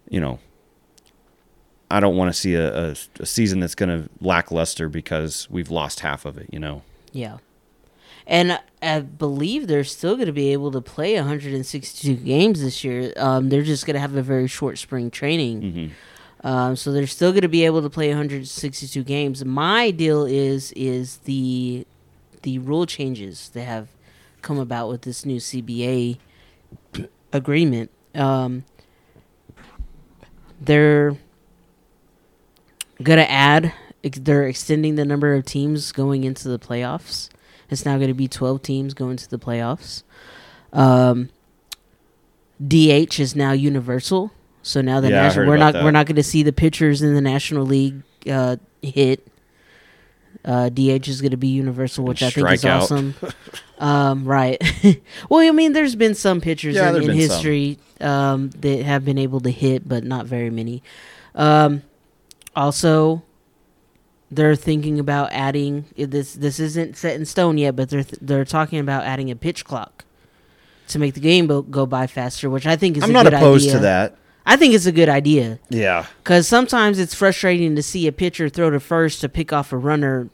A: you know, I don't want to see a, a, a season that's going to lackluster because we've lost half of it. You know,
B: Yeah. And I believe they're still going to be able to play 162 games this year. Um, they're just going to have a very short spring training.
A: Mm-hmm.
B: Um, so they're still going to be able to play 162 games. My deal is is the the rule changes They have come about with this new CBA agreement. Um, they're going to add. They're extending the number of teams going into the playoffs. It's now going to be 12 teams going to the playoffs. Um, DH is now universal. So now the
A: Yeah,
B: national we're not
A: that.
B: we're not going to see the pitchers in the National League uh, hit. Uh, DH is going to be universal, which I think is
A: out.
B: awesome. *laughs* um, right. *laughs* well, I mean, there's been some pitchers
A: Yeah,
B: in, in history um, that have been able to hit, but not very many. Um, also, they're thinking about adding this. This isn't set in stone yet, but they're they're talking about adding a pitch clock to make the game go- go by faster, which I think is
A: I'm
B: a
A: not
B: good
A: opposed
B: idea.
A: to that.
B: I think it's a good idea
A: Yeah,
B: because sometimes it's frustrating to see a pitcher throw to first to pick off a runner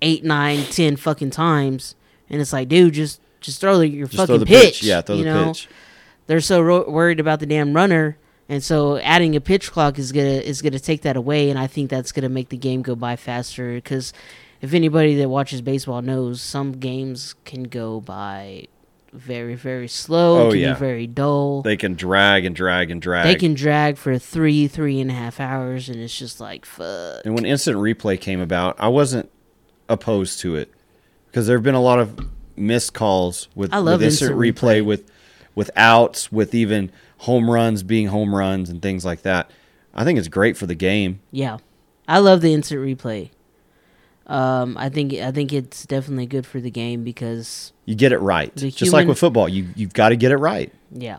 B: eight, nine, ten fucking times, and it's like, dude, just just throw the, your
A: just
B: fucking
A: throw the
B: pitch.
A: pitch. Yeah, throw
B: you
A: the
B: know?
A: pitch.
B: They're so ro- worried about the damn runner, and so adding a pitch clock is gonna is gonna take that away, and I think that's gonna make the game go by faster. Because if anybody that watches baseball knows, some games can go by very very slow.
A: Oh,
B: can
A: yeah.
B: be very dull.
A: They can drag and drag and drag.
B: They can drag for three, three and a half hours, and it's just like fuck.
A: And when instant replay came about, I wasn't opposed to it because there have been a lot of missed calls with,
B: I love
A: with instant,
B: instant
A: replay,
B: replay.
A: with with outs, with even home runs being home runs and things like that. I think it's great for the game.
B: Yeah, I love the instant replay. Um, I think I think it's definitely good for the game because
A: You get it right, just like with football. You you've got to get it right,
B: yeah,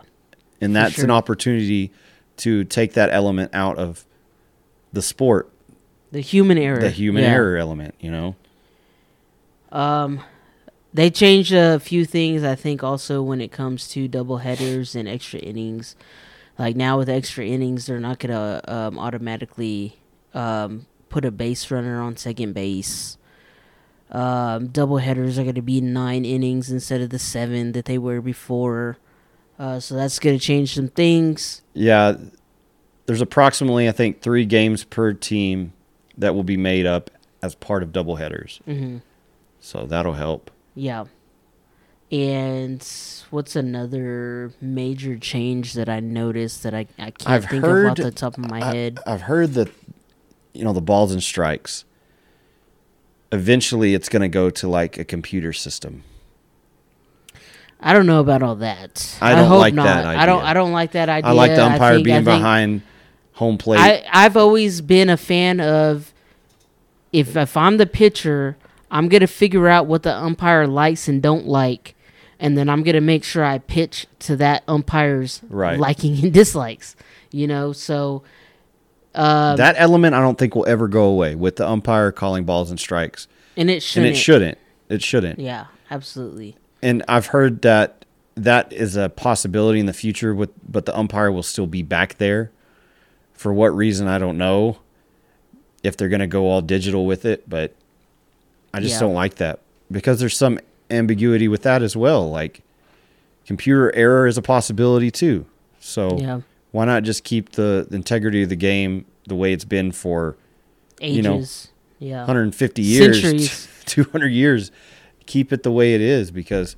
A: and that's an opportunity to take that element out of the sport,
B: the human error,
A: the human
B: Yeah.
A: error element. You know,
B: Um, they changed a few things. I think also when it comes to double headers and extra innings. Like now with extra innings, they're not gonna um, automatically um, put a base runner on second base. Um, double headers are gonna be nine innings instead of the seven that they were before. Uh, so that's gonna change some things.
A: yeah. There's approximately I think three games per team that will be made up as part of doubleheaders.
B: hmm
A: So that'll help.
B: Yeah. And what's another major change that I noticed that I, I can't
A: I've
B: think
A: heard-
B: of off the top of my
A: I-
B: head?
A: I've heard that you know the balls and strikes. Eventually, it's going to go to like a computer system.
B: I don't know about all that.
A: I don't
B: hope
A: like
B: not.
A: that
B: I don't. I don't like that idea.
A: I like the umpire
B: think,
A: being behind home plate.
B: I, I've always been a fan of if if I'm the pitcher, I'm gonna figure out what the umpire likes and don't like, and then I'm gonna make sure I pitch to that umpire's
A: Right.
B: liking and dislikes. You know, so uh,
A: that element, I don't think will ever go away with the umpire calling balls and strikes,
B: and it shouldn't.
A: and it shouldn't. It shouldn't.
B: Yeah, absolutely.
A: And I've heard that that is a possibility in the future. With but the umpire will still be back there. For what reason, I don't know. If they're going to go all digital with it, but I just
B: Yeah.
A: don't like that because there's some ambiguity with that as well. Like computer error is a possibility too. So
B: Yeah.
A: Why not just keep the integrity of the game the way it's been for
B: Ages.
A: You know,
B: yeah.
A: 150 years,
B: Centuries. *laughs*
A: 200 years. Keep it the way it is because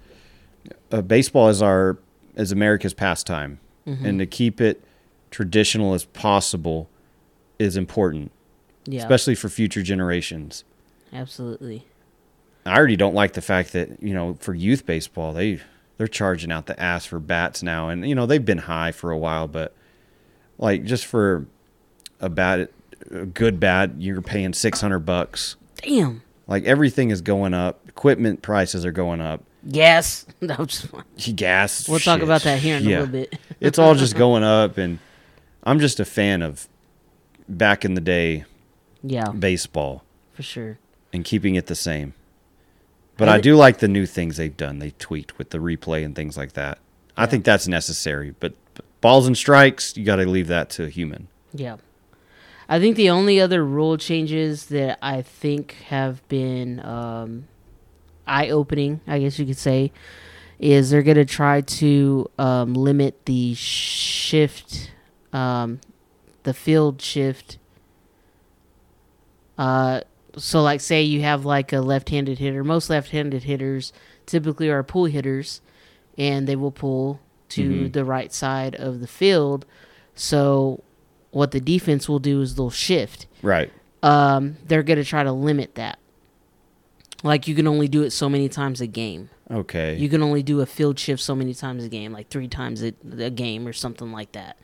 A: uh, baseball is our is America's pastime,
B: Mm-hmm.
A: and to keep it traditional as possible is important,
B: Yeah.
A: especially for future generations.
B: Absolutely.
A: I already don't like the fact that you know for youth baseball they they're charging out the ass for bats now, and you know they've been high for a while, but like just for a bad, a good bad, you're paying six hundred bucks.
B: Damn.
A: Like everything is going up. Equipment prices are going up.
B: Gas. *laughs* That was. *laughs*
A: Gas.
B: We'll talk about that here in a little bit. *laughs*
A: it's all just going up, and I'm just a fan of back in the day
B: Yeah,
A: baseball
B: for sure.
A: and keeping it the same. But
B: I
A: I do like the new things they've done. They tweaked with the replay and things like that. I think that's necessary. But balls and strikes, you got to leave that to a human.
B: Yeah. I think the only other rule changes that I think have been um, eye opening, I guess you could say, is they're going to try to um, limit the shift, um, the field shift. Uh, so, like, say you have like a left handed hitter. Most left handed hitters typically are pull hitters, and they will pull to
A: Mhm.
B: the right side of the field. So, what the defense will do is they'll shift.
A: Right.
B: Um, they're going to try to limit that. Like, you can only do it so many times a game.
A: Okay.
B: You can only do a field shift so many times a game, like three times a, a game or something like that.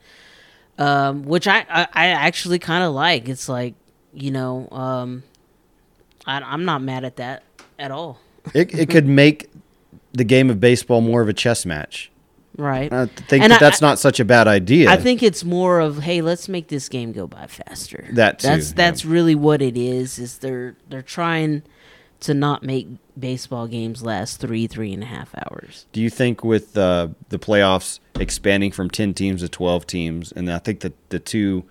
B: Um, which I, I, I actually kind of like. It's like, you know, um, I, I'm not mad at that at all.
A: it, it could *laughs* make the game of baseball more of a chess match.
B: Right.
A: I think that
B: I-
A: that's not such a bad idea.
B: I think it's more of hey, let's make this game go by faster.
A: That too,
B: That's
A: yeah.
B: that's really what it is. Is they're they're trying to not make baseball games last three three and a half hours.
A: Do you think with uh, the playoffs expanding from 10 teams to 12 teams, and I think that the two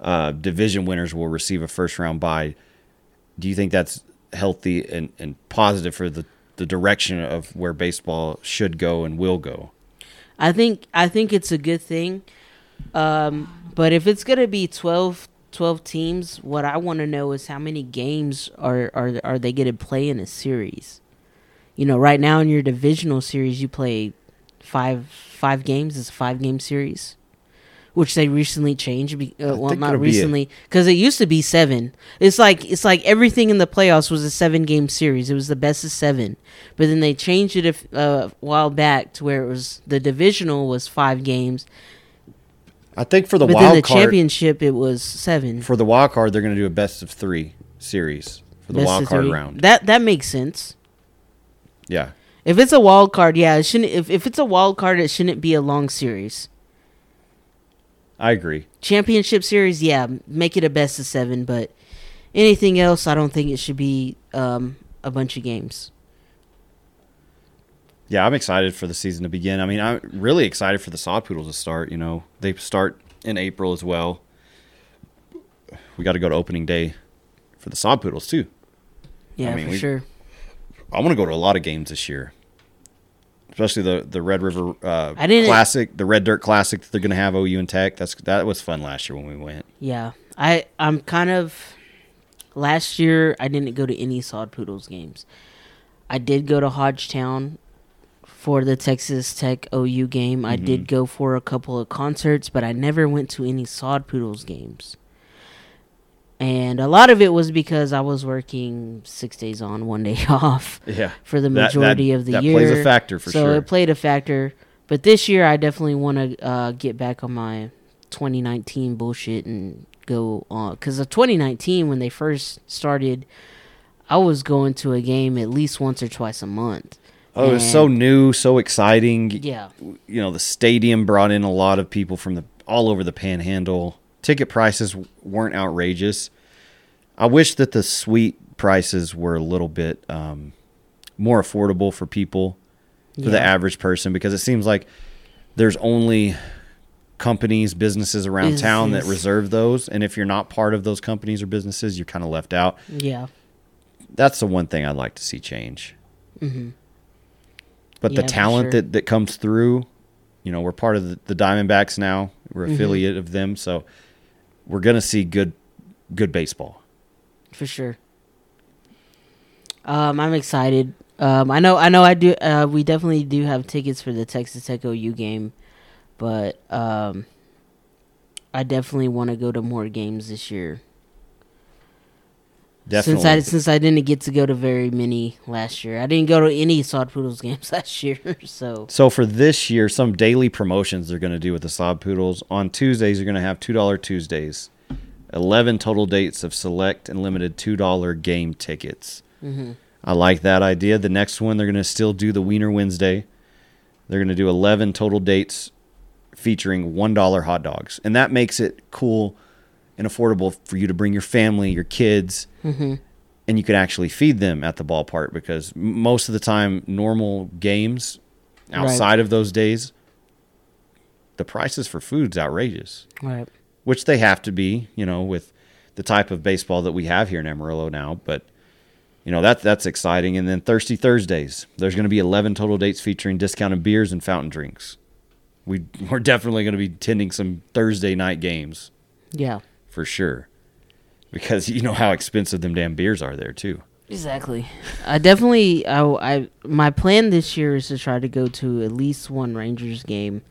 A: uh, division winners will receive a first round bye, do you think that's healthy and, and positive for the, the direction of where baseball should go and will go?
B: I think I think it's a good thing. Um, but if it's gonna be 12, 12 teams, what I want to know is how many games are are are they gonna play in a series? You know, right now in your divisional series, you play five five games. It's a five game series, which they recently changed. be- Uh, well, not
A: a-
B: recently, because it used to be seven. It's like it's like everything in the playoffs was a seven game series. It was the best of seven, but then they changed it a, uh, while back to where it was the divisional was five games,
A: I think for the
B: but then the
A: wild card,
B: championship it was seven.
A: for the wild card, they're going to do a best of three series for the
B: Best
A: wild card
B: three.
A: round.
B: That that makes sense.
A: yeah.
B: If it's a wild card, yeah, it shouldn't. If, if it's a wild card, it shouldn't be a long series.
A: I agree.
B: Championship series, yeah, make it a best of seven. But anything else, I don't think it should be um, a bunch of games.
A: Yeah, I'm excited for the season to begin. I mean, I'm really excited for the Sod Poodles to start. You know, they start in April as well. We got to go to opening day for the Sod Poodles too.
B: Yeah,
A: mean,
B: for
A: we-
B: sure.
A: I want to go to a lot of games this year, especially the the Red River uh,
B: I didn't-
A: Classic, the Red Dirt Classic that they're going to have OU and Tech. That's that was fun last year when we went.
B: Yeah, I I'm kind of. Last year, I didn't go to any Sod Poodles games. I did go to Hodgetown for the Texas Tech OU game. I did go for a couple of concerts, but I never went to any Sod Poodles games. And a lot of it was because I was working six days on, one day *laughs* off
A: Yeah,
B: for the
A: That- that-
B: majority of the year.
A: that plays a factor for
B: so
A: sure.
B: So it played a factor. But this year, I definitely want to uh, get back on my 2019 bullshit and go on. Because of 2019, when they first started, I was going to a game at least once or twice a month.
A: Oh, it was so new, so exciting.
B: Yeah,
A: you know the stadium brought in a lot of people from the all over the panhandle ticket prices weren't outrageous i wish that the suite prices were a little bit um, more affordable for people for the average person because it seems like there's only companies businesses around town that reserve those and if you're not part of those companies or businesses you're kind of left out
B: yeah.
A: that's the one thing i'd like to see change but
B: Yeah,
A: the talent
B: sure.
A: that, that comes through, you know, we're part of the, the Diamondbacks now. We're
B: Mhm.
A: affiliate of them, so we're gonna see good good baseball.
B: for sure. Um, I'm excited. Um, I know, I know, I do. Uh, we definitely do have tickets for the Texas Tech OU game, but um, I definitely want to go to more games this year.
A: Definitely.
B: Since I since I didn't get to go to very many last year, I didn't go to any Sod Poodles *laughs* games last year. So
A: So for this year, some daily promotions they're going to do with the Sod Poodles. On Tuesdays, you're going to have two dollar Tuesdays, eleven total dates of select and limited two dollar game tickets.
B: mhm.
A: I like that idea. The next one, they're going to still do the Wiener Wednesday. They're going to do eleven total dates featuring one dollar hot dogs, and that makes it cool and affordable for you to bring your family, your kids,
B: Mhm.
A: and you could actually feed them at the ballpark because most of the time normal games
B: Right.
A: outside of those days the prices for food's outrageous.
B: Right,
A: which they have to be you know with the type of baseball that we have here in Amarillo now but you know that that's exciting. And then thirsty thursdays. There's going to be 11 total dates featuring discounted beers and fountain drinks. We *laughs* we're definitely going to be attending some thursday night games.
B: Yeah,
A: for sure because you know how expensive them damn beers are there too
B: exactly. I definitely, I, I, my plan this year is to try to go to at least one Rangers game.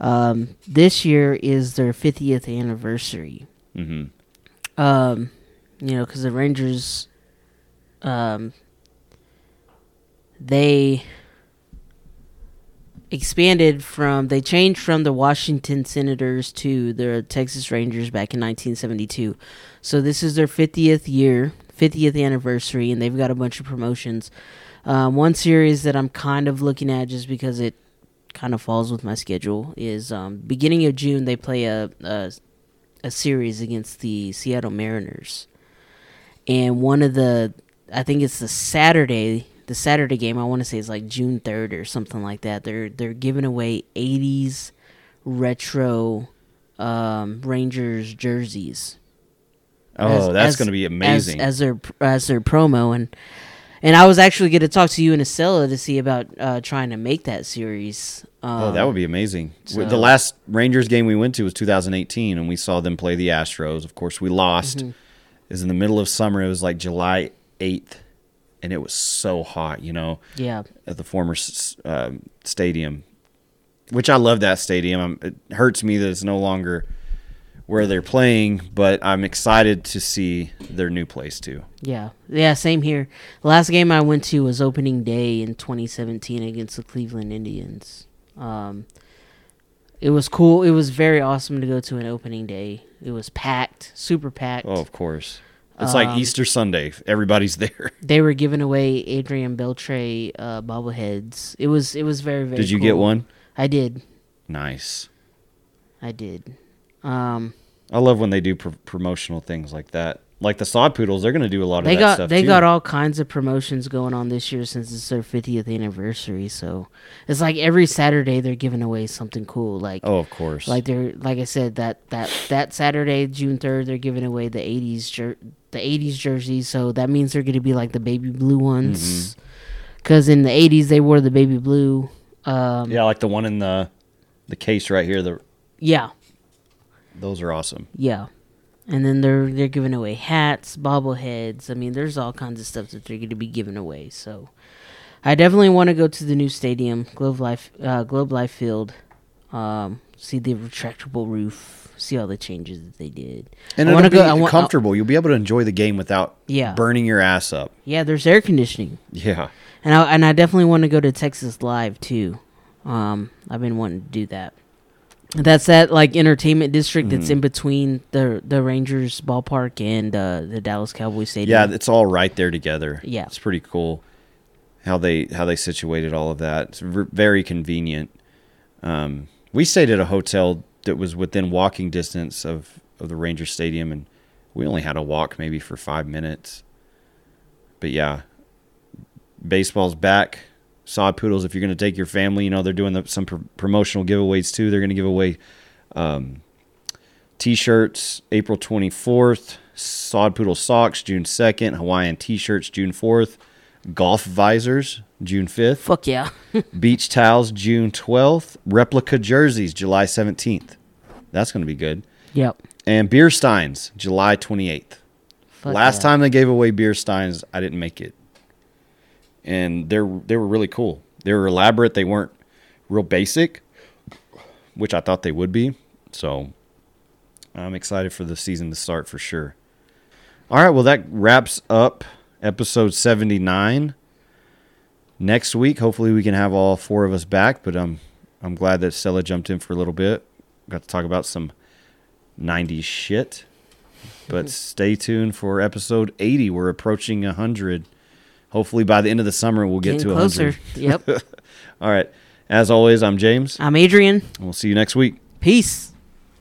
B: Um, this year is their 50th anniversary.
A: hmm
B: Um, you know, because the Rangers, um, they expanded from they changed from the Washington Senators to the Texas Rangers back in 1972. So this is their 50th year, 50th anniversary, and they've got a bunch of promotions. Um, one series that I'm kind of looking at just because it kind of falls with my schedule is um, beginning of June they play a, a a series against the Seattle Mariners. And one of the I think it's the Saturday the Saturday game I want to say is like June 3rd or something like that. They're they're giving away 80s retro um, Rangers jerseys.
A: oh
B: as-
A: that's going to be amazing
B: as, as their as their promo and and I was actually going to talk to you and Acela to see about uh, trying to make that series. Um,
A: Oh, that would be amazing.
B: So-
A: The last Rangers game we went to was 2018, and we saw them play the Astros. Of course, we lost.
B: Mm-hmm.
A: It was in the middle of summer. It was like July 8th, and it was so hot, you know,
B: yeah.
A: at the former um, stadium, which I love that stadium. Um it hurts me that it's no longer where they're playing, but I'm excited to see their new place too.
B: Yeah, yeah, same here. The last game I went to was opening day in 2017 against the Cleveland Indians. Um, it was cool. It was very awesome to go to an opening day. It was packed, super packed.
A: Oh, of course. It's like
B: Um,
A: Easter Sunday. Everybody's *laughs* there.
B: They were giving away Adrian Beltre uh, bobbleheads. It was it was very very.
A: Did you get one?
B: I did.
A: Nice.
B: I did. Um,
A: I love when they do pr- promotional things like that. Like the Sod Poodles, they're going to do a lot of
B: they
A: that
B: got
A: stuff
B: they
A: too.
B: got all kinds of promotions going on this year since it's their 50th anniversary. So it's like every Saturday they're giving away something cool. Like
A: oh, of course.
B: like they're like I said that that that Saturday June 3rd they're giving away the 80s jer- the 80s jerseys. So that means they're going to be like the baby blue ones.
A: Mm-hmm.
B: Cuz in the 80s they wore the baby blue. Um
A: yeah, like the one in the the case right here. The
B: yeah.
A: those are awesome.
B: Yeah. And then they're they're giving away hats, bobbleheads. I mean, there's all kinds of stuff that they're going to be giving away. So, I definitely want to go to the new stadium, Globe Life, uh, Globe Life Field. Um, see the retractable roof, see all the changes that they did.
A: And
B: I
A: it'll
B: wanna
A: be
B: go- I want-
A: comfortable. You'll be able to enjoy the game without
B: Yeah.
A: burning your ass up.
B: Yeah, there's air conditioning,
A: Yeah.
B: and I and I definitely want to go to Texas Live too. Um, I've been wanting to do that. That's that like entertainment district that's in between the the Rangers ballpark and uh, the Dallas Cowboys stadium.
A: Yeah, it's all right there together.
B: Yeah.
A: It's pretty cool how they how they situated all of that. It's very convenient. Um, we stayed at a hotel that was within walking distance of, of the Ranger Stadium, and we only had to walk maybe for five minutes. But yeah, baseball's back. Sod Poodles, if you're going to take your family, you know, they're doing the, some pr- promotional giveaways too. They're going to give away um, t-shirts April 24th, Sod Poodle socks June 2nd, Hawaiian t-shirts June 4th, Golf visors, June 5th.
B: Fuck yeah. *laughs*
A: Beach towels, June 12th. Replica jerseys, July 17th. That's going to be good.
B: yep.
A: And beer steins, July 28th.
B: Fuck
A: Last
B: yeah.
A: time they gave away beer steins, I didn't make it. And they're they were really cool. They were elaborate. They weren't real basic, which I thought they would be. So I'm excited for the season to start for sure. All right, well that wraps up episode 79. Next week, hopefully we can have all four of us back, but I'm I'm glad that Stella jumped in for a little bit. Got to talk about some 90s shit. But *laughs* stay tuned for episode 80. We're approaching 100. Hopefully by the end of the summer we'll get
B: Getting
A: to
B: closer.
A: 100.
B: Yep. *laughs*
A: All right. As always, I'm James.
B: I'm Adrian.
A: and We'll see you next week.
B: Peace.